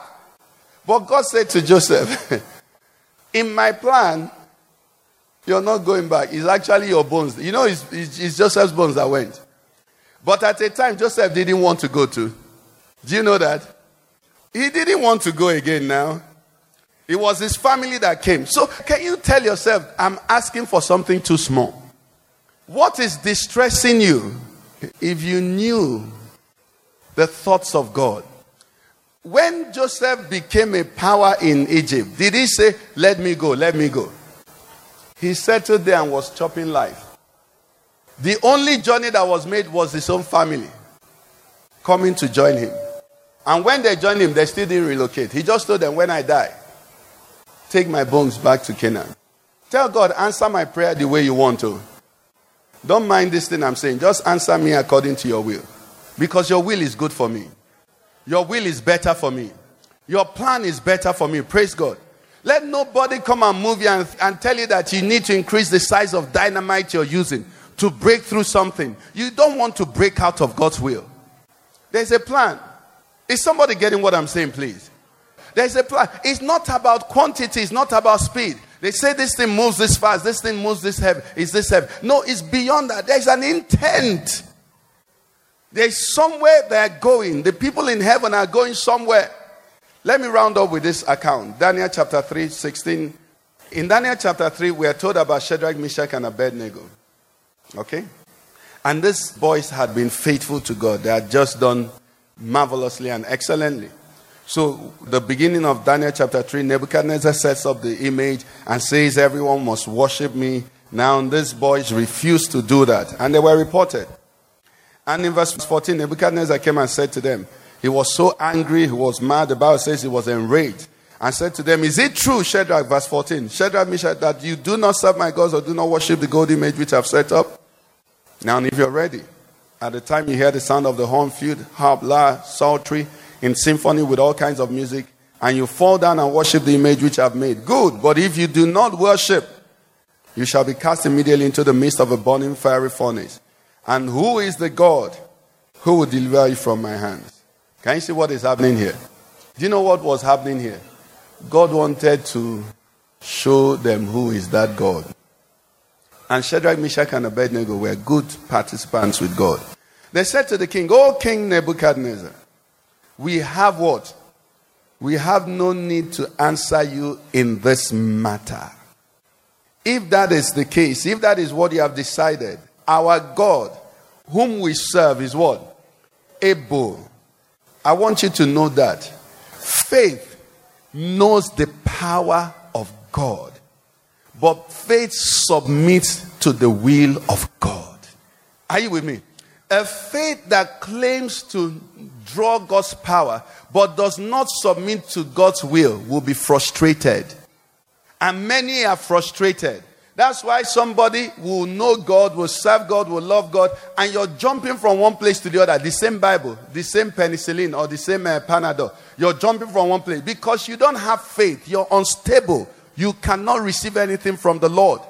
But God said to Joseph, In my plan, you're not going back. It's actually your bones. You know, it's, it's, it's Joseph's bones that went. But at a time, Joseph didn't want to go to. Do you know that? He didn't want to go again now. It was his family that came. So, can you tell yourself, I'm asking for something too small? What is distressing you if you knew the thoughts of God? When Joseph became a power in Egypt, did he say, Let me go, let me go? He settled there and was chopping life. The only journey that was made was his own family coming to join him. And when they joined him, they still didn't relocate. He just told them, When I die, take my bones back to Canaan. Tell God, answer my prayer the way you want to. Don't mind this thing I'm saying. Just answer me according to your will. Because your will is good for me. Your will is better for me. Your plan is better for me. Praise God. Let nobody come and move you and, and tell you that you need to increase the size of dynamite you're using to break through something. You don't want to break out of God's will. There's a plan. Is somebody getting what I'm saying, please? There's a plan. It's not about quantity, it's not about speed. They say this thing moves this fast, this thing moves this heavy, is this heavy. No, it's beyond that. There's an intent. There's somewhere they're going. The people in heaven are going somewhere. Let me round up with this account. Daniel chapter 3, 16. In Daniel chapter 3, we are told about Shadrach, Meshach, and Abednego. Okay? And these boys had been faithful to God. They had just done marvelously and excellently. So, the beginning of Daniel chapter 3, Nebuchadnezzar sets up the image and says, Everyone must worship me. Now, these boys refused to do that, and they were reported. And in verse 14, Nebuchadnezzar came and said to them, He was so angry, he was mad. The Bible says he was enraged and said to them, Is it true, Shadrach, verse 14, Shadrach, Meshach, that you do not serve my gods or do not worship the gold image which I've set up? Now, if you're ready, at the time you hear the sound of the horn, flute, harp, lyre, psaltery, in symphony with all kinds of music, and you fall down and worship the image which I've made. Good. But if you do not worship, you shall be cast immediately into the midst of a burning fiery furnace. And who is the God who will deliver you from my hands? Can you see what is happening here? Do you know what was happening here? God wanted to show them who is that God. And Shadrach, Meshach, and Abednego were good participants with God. They said to the king, O King Nebuchadnezzar, we have what? We have no need to answer you in this matter. If that is the case, if that is what you have decided, our God, whom we serve, is what? Able. I want you to know that faith knows the power of God, but faith submits to the will of God. Are you with me? A faith that claims to draw God's power but does not submit to God's will will be frustrated. And many are frustrated. That's why somebody will know God, will serve God, will love God, and you're jumping from one place to the other. The same Bible, the same penicillin, or the same uh, Panadol. You're jumping from one place because you don't have faith. You're unstable. You cannot receive anything from the Lord.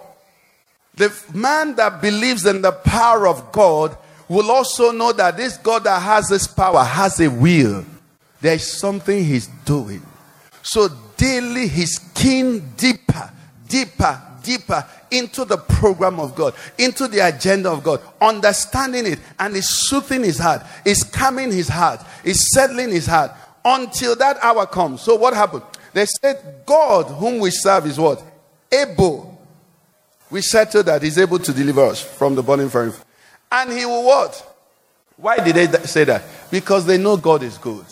The man that believes in the power of God will also know that this God that has this power has a will. There is something he's doing. So daily he's keen deeper, deeper, deeper into the program of God, into the agenda of God, understanding it, and is soothing his heart, is calming his heart, is settling his heart until that hour comes. So what happened? They said, God whom we serve is what? Able. We settled that he's able to deliver us from the burning fire. And he will what? Why did they say that? Because they know God is good.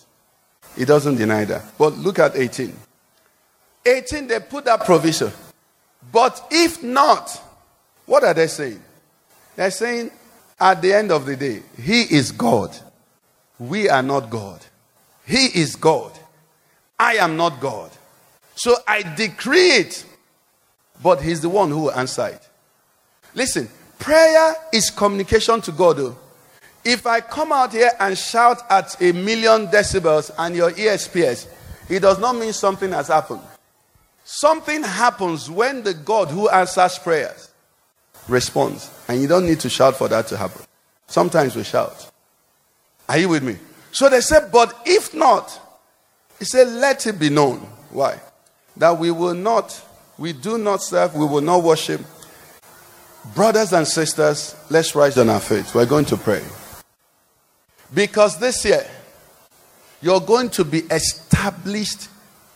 He doesn't deny that. But look at 18. 18, they put that provision. But if not, what are they saying? They're saying, at the end of the day, He is God. We are not God. He is God. I am not God. So I decree it, but He's the one who will answer it. Listen, prayer is communication to God. Oh. If I come out here and shout at a million decibels and your ears pierce, it does not mean something has happened. Something happens when the God who answers prayers responds, and you don't need to shout for that to happen. Sometimes we shout. Are you with me? So they said, but if not, he said, let it be known. Why? That we will not, we do not serve, we will not worship. Brothers and sisters, let's rise on our feet. We're going to pray. Because this year, you're going to be established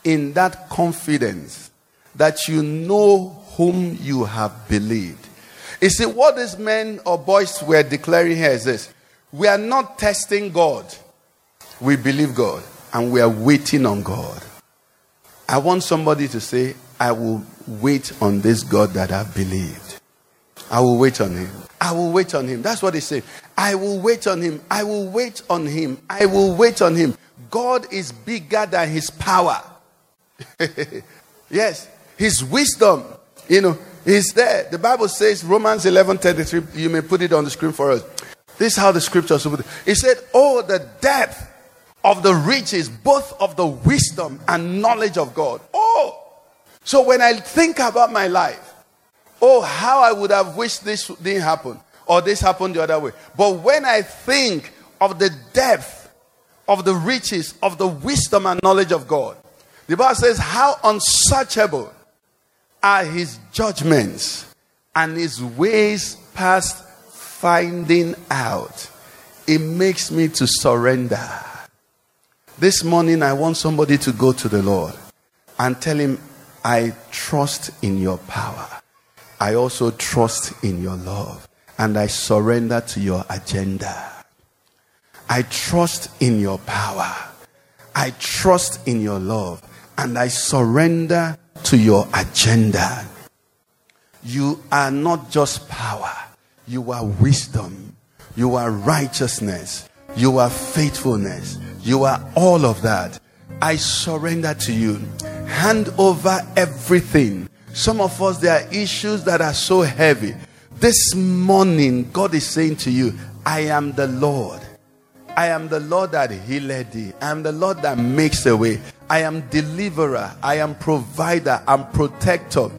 in that confidence that you know whom you have believed. You see, what these men or boys were declaring here is this we are not testing God, we believe God, and we are waiting on God. I want somebody to say, I will wait on this God that I believed. I will wait on him. I will wait on him. That's what they say. I will wait on him. I will wait on him. I will wait on him. God is bigger than his power. yes, his wisdom, you know, is there. The Bible says, Romans 11 33, you may put it on the screen for us. This is how the scriptures it. It said, Oh, the depth of the riches, both of the wisdom and knowledge of God. Oh, so when I think about my life, oh, how I would have wished this didn't happen or this happened the other way. But when I think of the depth of the riches of the wisdom and knowledge of God, the Bible says, How unsearchable are his judgments and his ways past finding out. It makes me to surrender. This morning, I want somebody to go to the Lord and tell him, I trust in your power. I also trust in your love. And I surrender to your agenda. I trust in your power. I trust in your love. And I surrender to your agenda. You are not just power, you are wisdom, you are righteousness, you are faithfulness, you are all of that. I surrender to you. Hand over everything. Some of us, there are issues that are so heavy. This morning, God is saying to you, I am the Lord. I am the Lord that healed thee. I am the Lord that makes a way. I am deliverer. I am provider. I'm protector.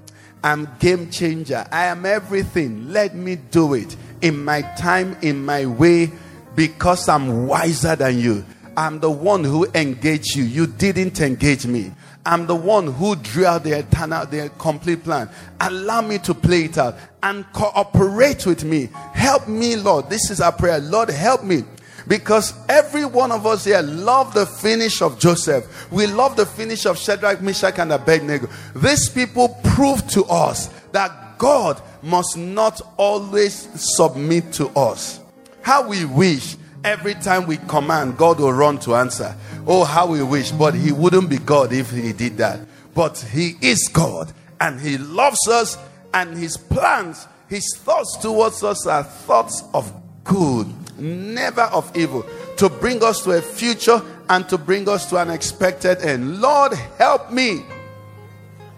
I'm game changer. I am everything. Let me do it in my time, in my way, because I'm wiser than you. I'm the one who engaged you. You didn't engage me. I'm the one who drew out the eternal, the complete plan. Allow me to play it out and cooperate with me. Help me, Lord. This is our prayer. Lord, help me. Because every one of us here love the finish of Joseph. We love the finish of Shadrach, Meshach, and Abednego. These people prove to us that God must not always submit to us. How we wish every time we command, God will run to answer. Oh, how we wish, but He wouldn't be God if He did that. But He is God and He loves us, and His plans, His thoughts towards us are thoughts of good, never of evil, to bring us to a future and to bring us to an expected end. Lord, help me.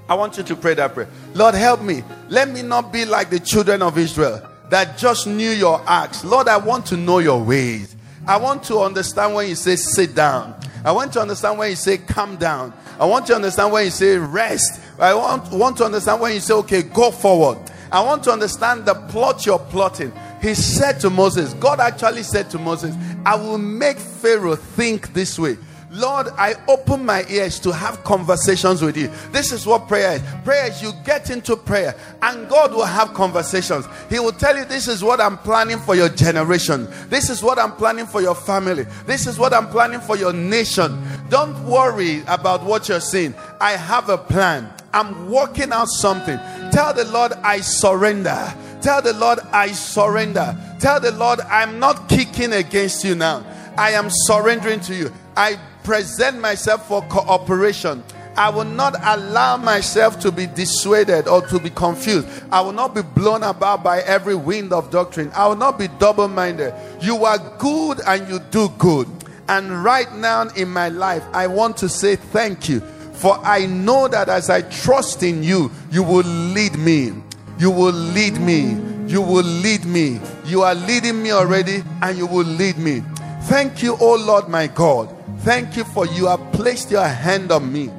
I want you to pray that prayer. Lord, help me. Let me not be like the children of Israel that just knew your acts. Lord, I want to know your ways. I want to understand when you say sit down. I want to understand when you say calm down. I want to understand when you say rest. I want, want to understand when you say, okay, go forward. I want to understand the plot you're plotting. He said to Moses, God actually said to Moses, I will make Pharaoh think this way. Lord, I open my ears to have conversations with you. This is what prayer is. Prayer is you get into prayer and God will have conversations. He will tell you, This is what I'm planning for your generation. This is what I'm planning for your family. This is what I'm planning for your nation. Don't worry about what you're saying. I have a plan. I'm working out something. Tell the Lord, I surrender. Tell the Lord, I surrender. Tell the Lord, I'm not kicking against you now. I am surrendering to you. I present myself for cooperation. I will not allow myself to be dissuaded or to be confused. I will not be blown about by every wind of doctrine. I will not be double minded. You are good and you do good. And right now in my life, I want to say thank you. For I know that as I trust in you, you will lead me. You will lead me. You will lead me. You are leading me already, and you will lead me. Thank you, oh Lord my God. Thank you for you have placed your hand on me.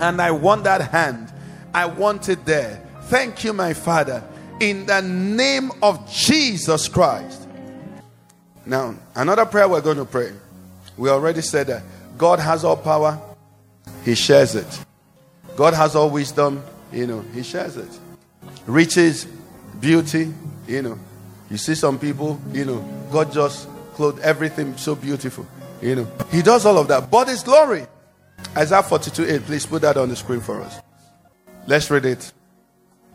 And I want that hand. I want it there. Thank you, my Father. In the name of Jesus Christ. Now, another prayer we're going to pray. We already said that God has all power, He shares it. God has all wisdom, you know, He shares it. Riches, beauty, you know. You see some people, you know, God just clothed everything so beautiful, you know. He does all of that, but His glory. Isaiah 42 8, please put that on the screen for us. Let's read it.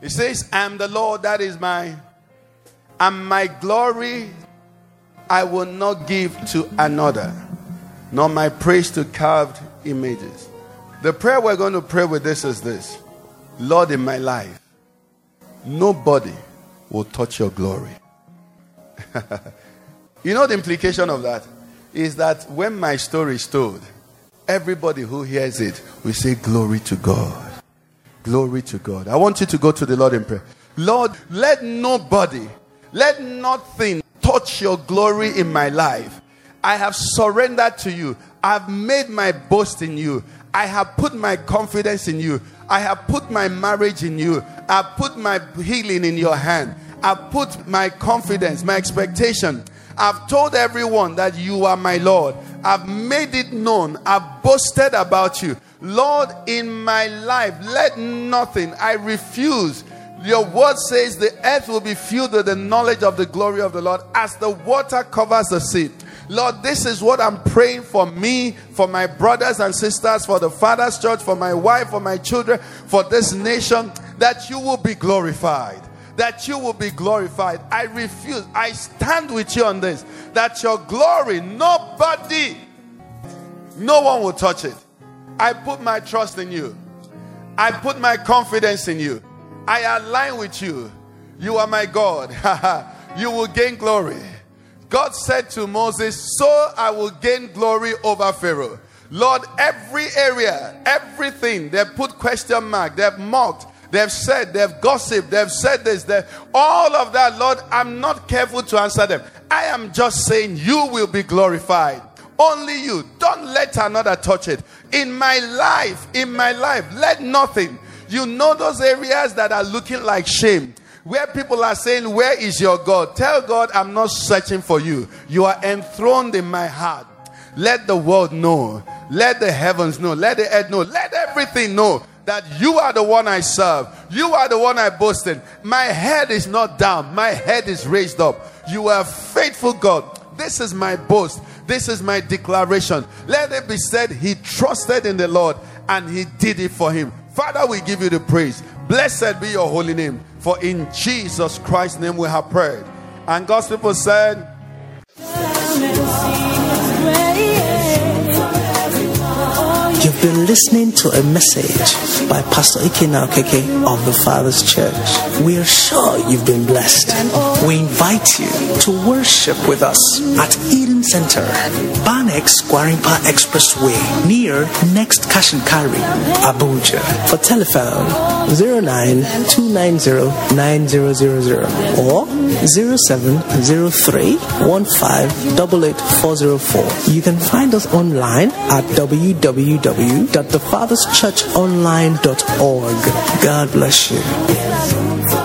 It says, I am the Lord, that is my, and my glory I will not give to another, nor my praise to carved images. The prayer we're going to pray with this is this Lord, in my life, nobody will touch your glory. you know the implication of that is that when my story is told, everybody who hears it will say, Glory to God. Glory to God. I want you to go to the Lord in prayer. Lord, let nobody, let nothing touch your glory in my life. I have surrendered to you. I've made my boast in you. I have put my confidence in you. I have put my marriage in you. I've put my healing in your hand. I've put my confidence, my expectation. I've told everyone that you are my Lord. I've made it known. I've boasted about you. Lord, in my life, let nothing, I refuse. Your word says the earth will be filled with the knowledge of the glory of the Lord as the water covers the sea. Lord, this is what I'm praying for me, for my brothers and sisters, for the Father's church, for my wife, for my children, for this nation, that you will be glorified. That you will be glorified. I refuse. I stand with you on this. That your glory, nobody, no one will touch it. I put my trust in you. I put my confidence in you. I align with you. You are my God. you will gain glory. God said to Moses, So I will gain glory over Pharaoh. Lord, every area, everything, they've put question mark, they've mocked, they've said, they've gossiped, they've said this, they all of that, Lord, I'm not careful to answer them. I am just saying, You will be glorified. Only you. Don't let another touch it. In my life, in my life, let nothing. You know those areas that are looking like shame where people are saying, Where is your God? Tell God, I'm not searching for you. You are enthroned in my heart. Let the world know. Let the heavens know. Let the earth know. Let everything know that you are the one I serve. You are the one I boast in. My head is not down, my head is raised up. You are faithful God. This is my boast. This is my declaration. Let it be said, He trusted in the Lord and He did it for him. Father, we give you the praise. Blessed be your holy name. For in Jesus Christ's name we have prayed. And God's people said, been listening to a message by Pastor Ikenna Ukeke of the Father's Church. We are sure you've been blessed. We invite you to worship with us at Eden Center, Banex Gwarimpa Expressway, near Next Carry, Abuja. For telephone 0929090000 or 0703158804. You can find us online at www.thefatherschurchonline.org. God bless you.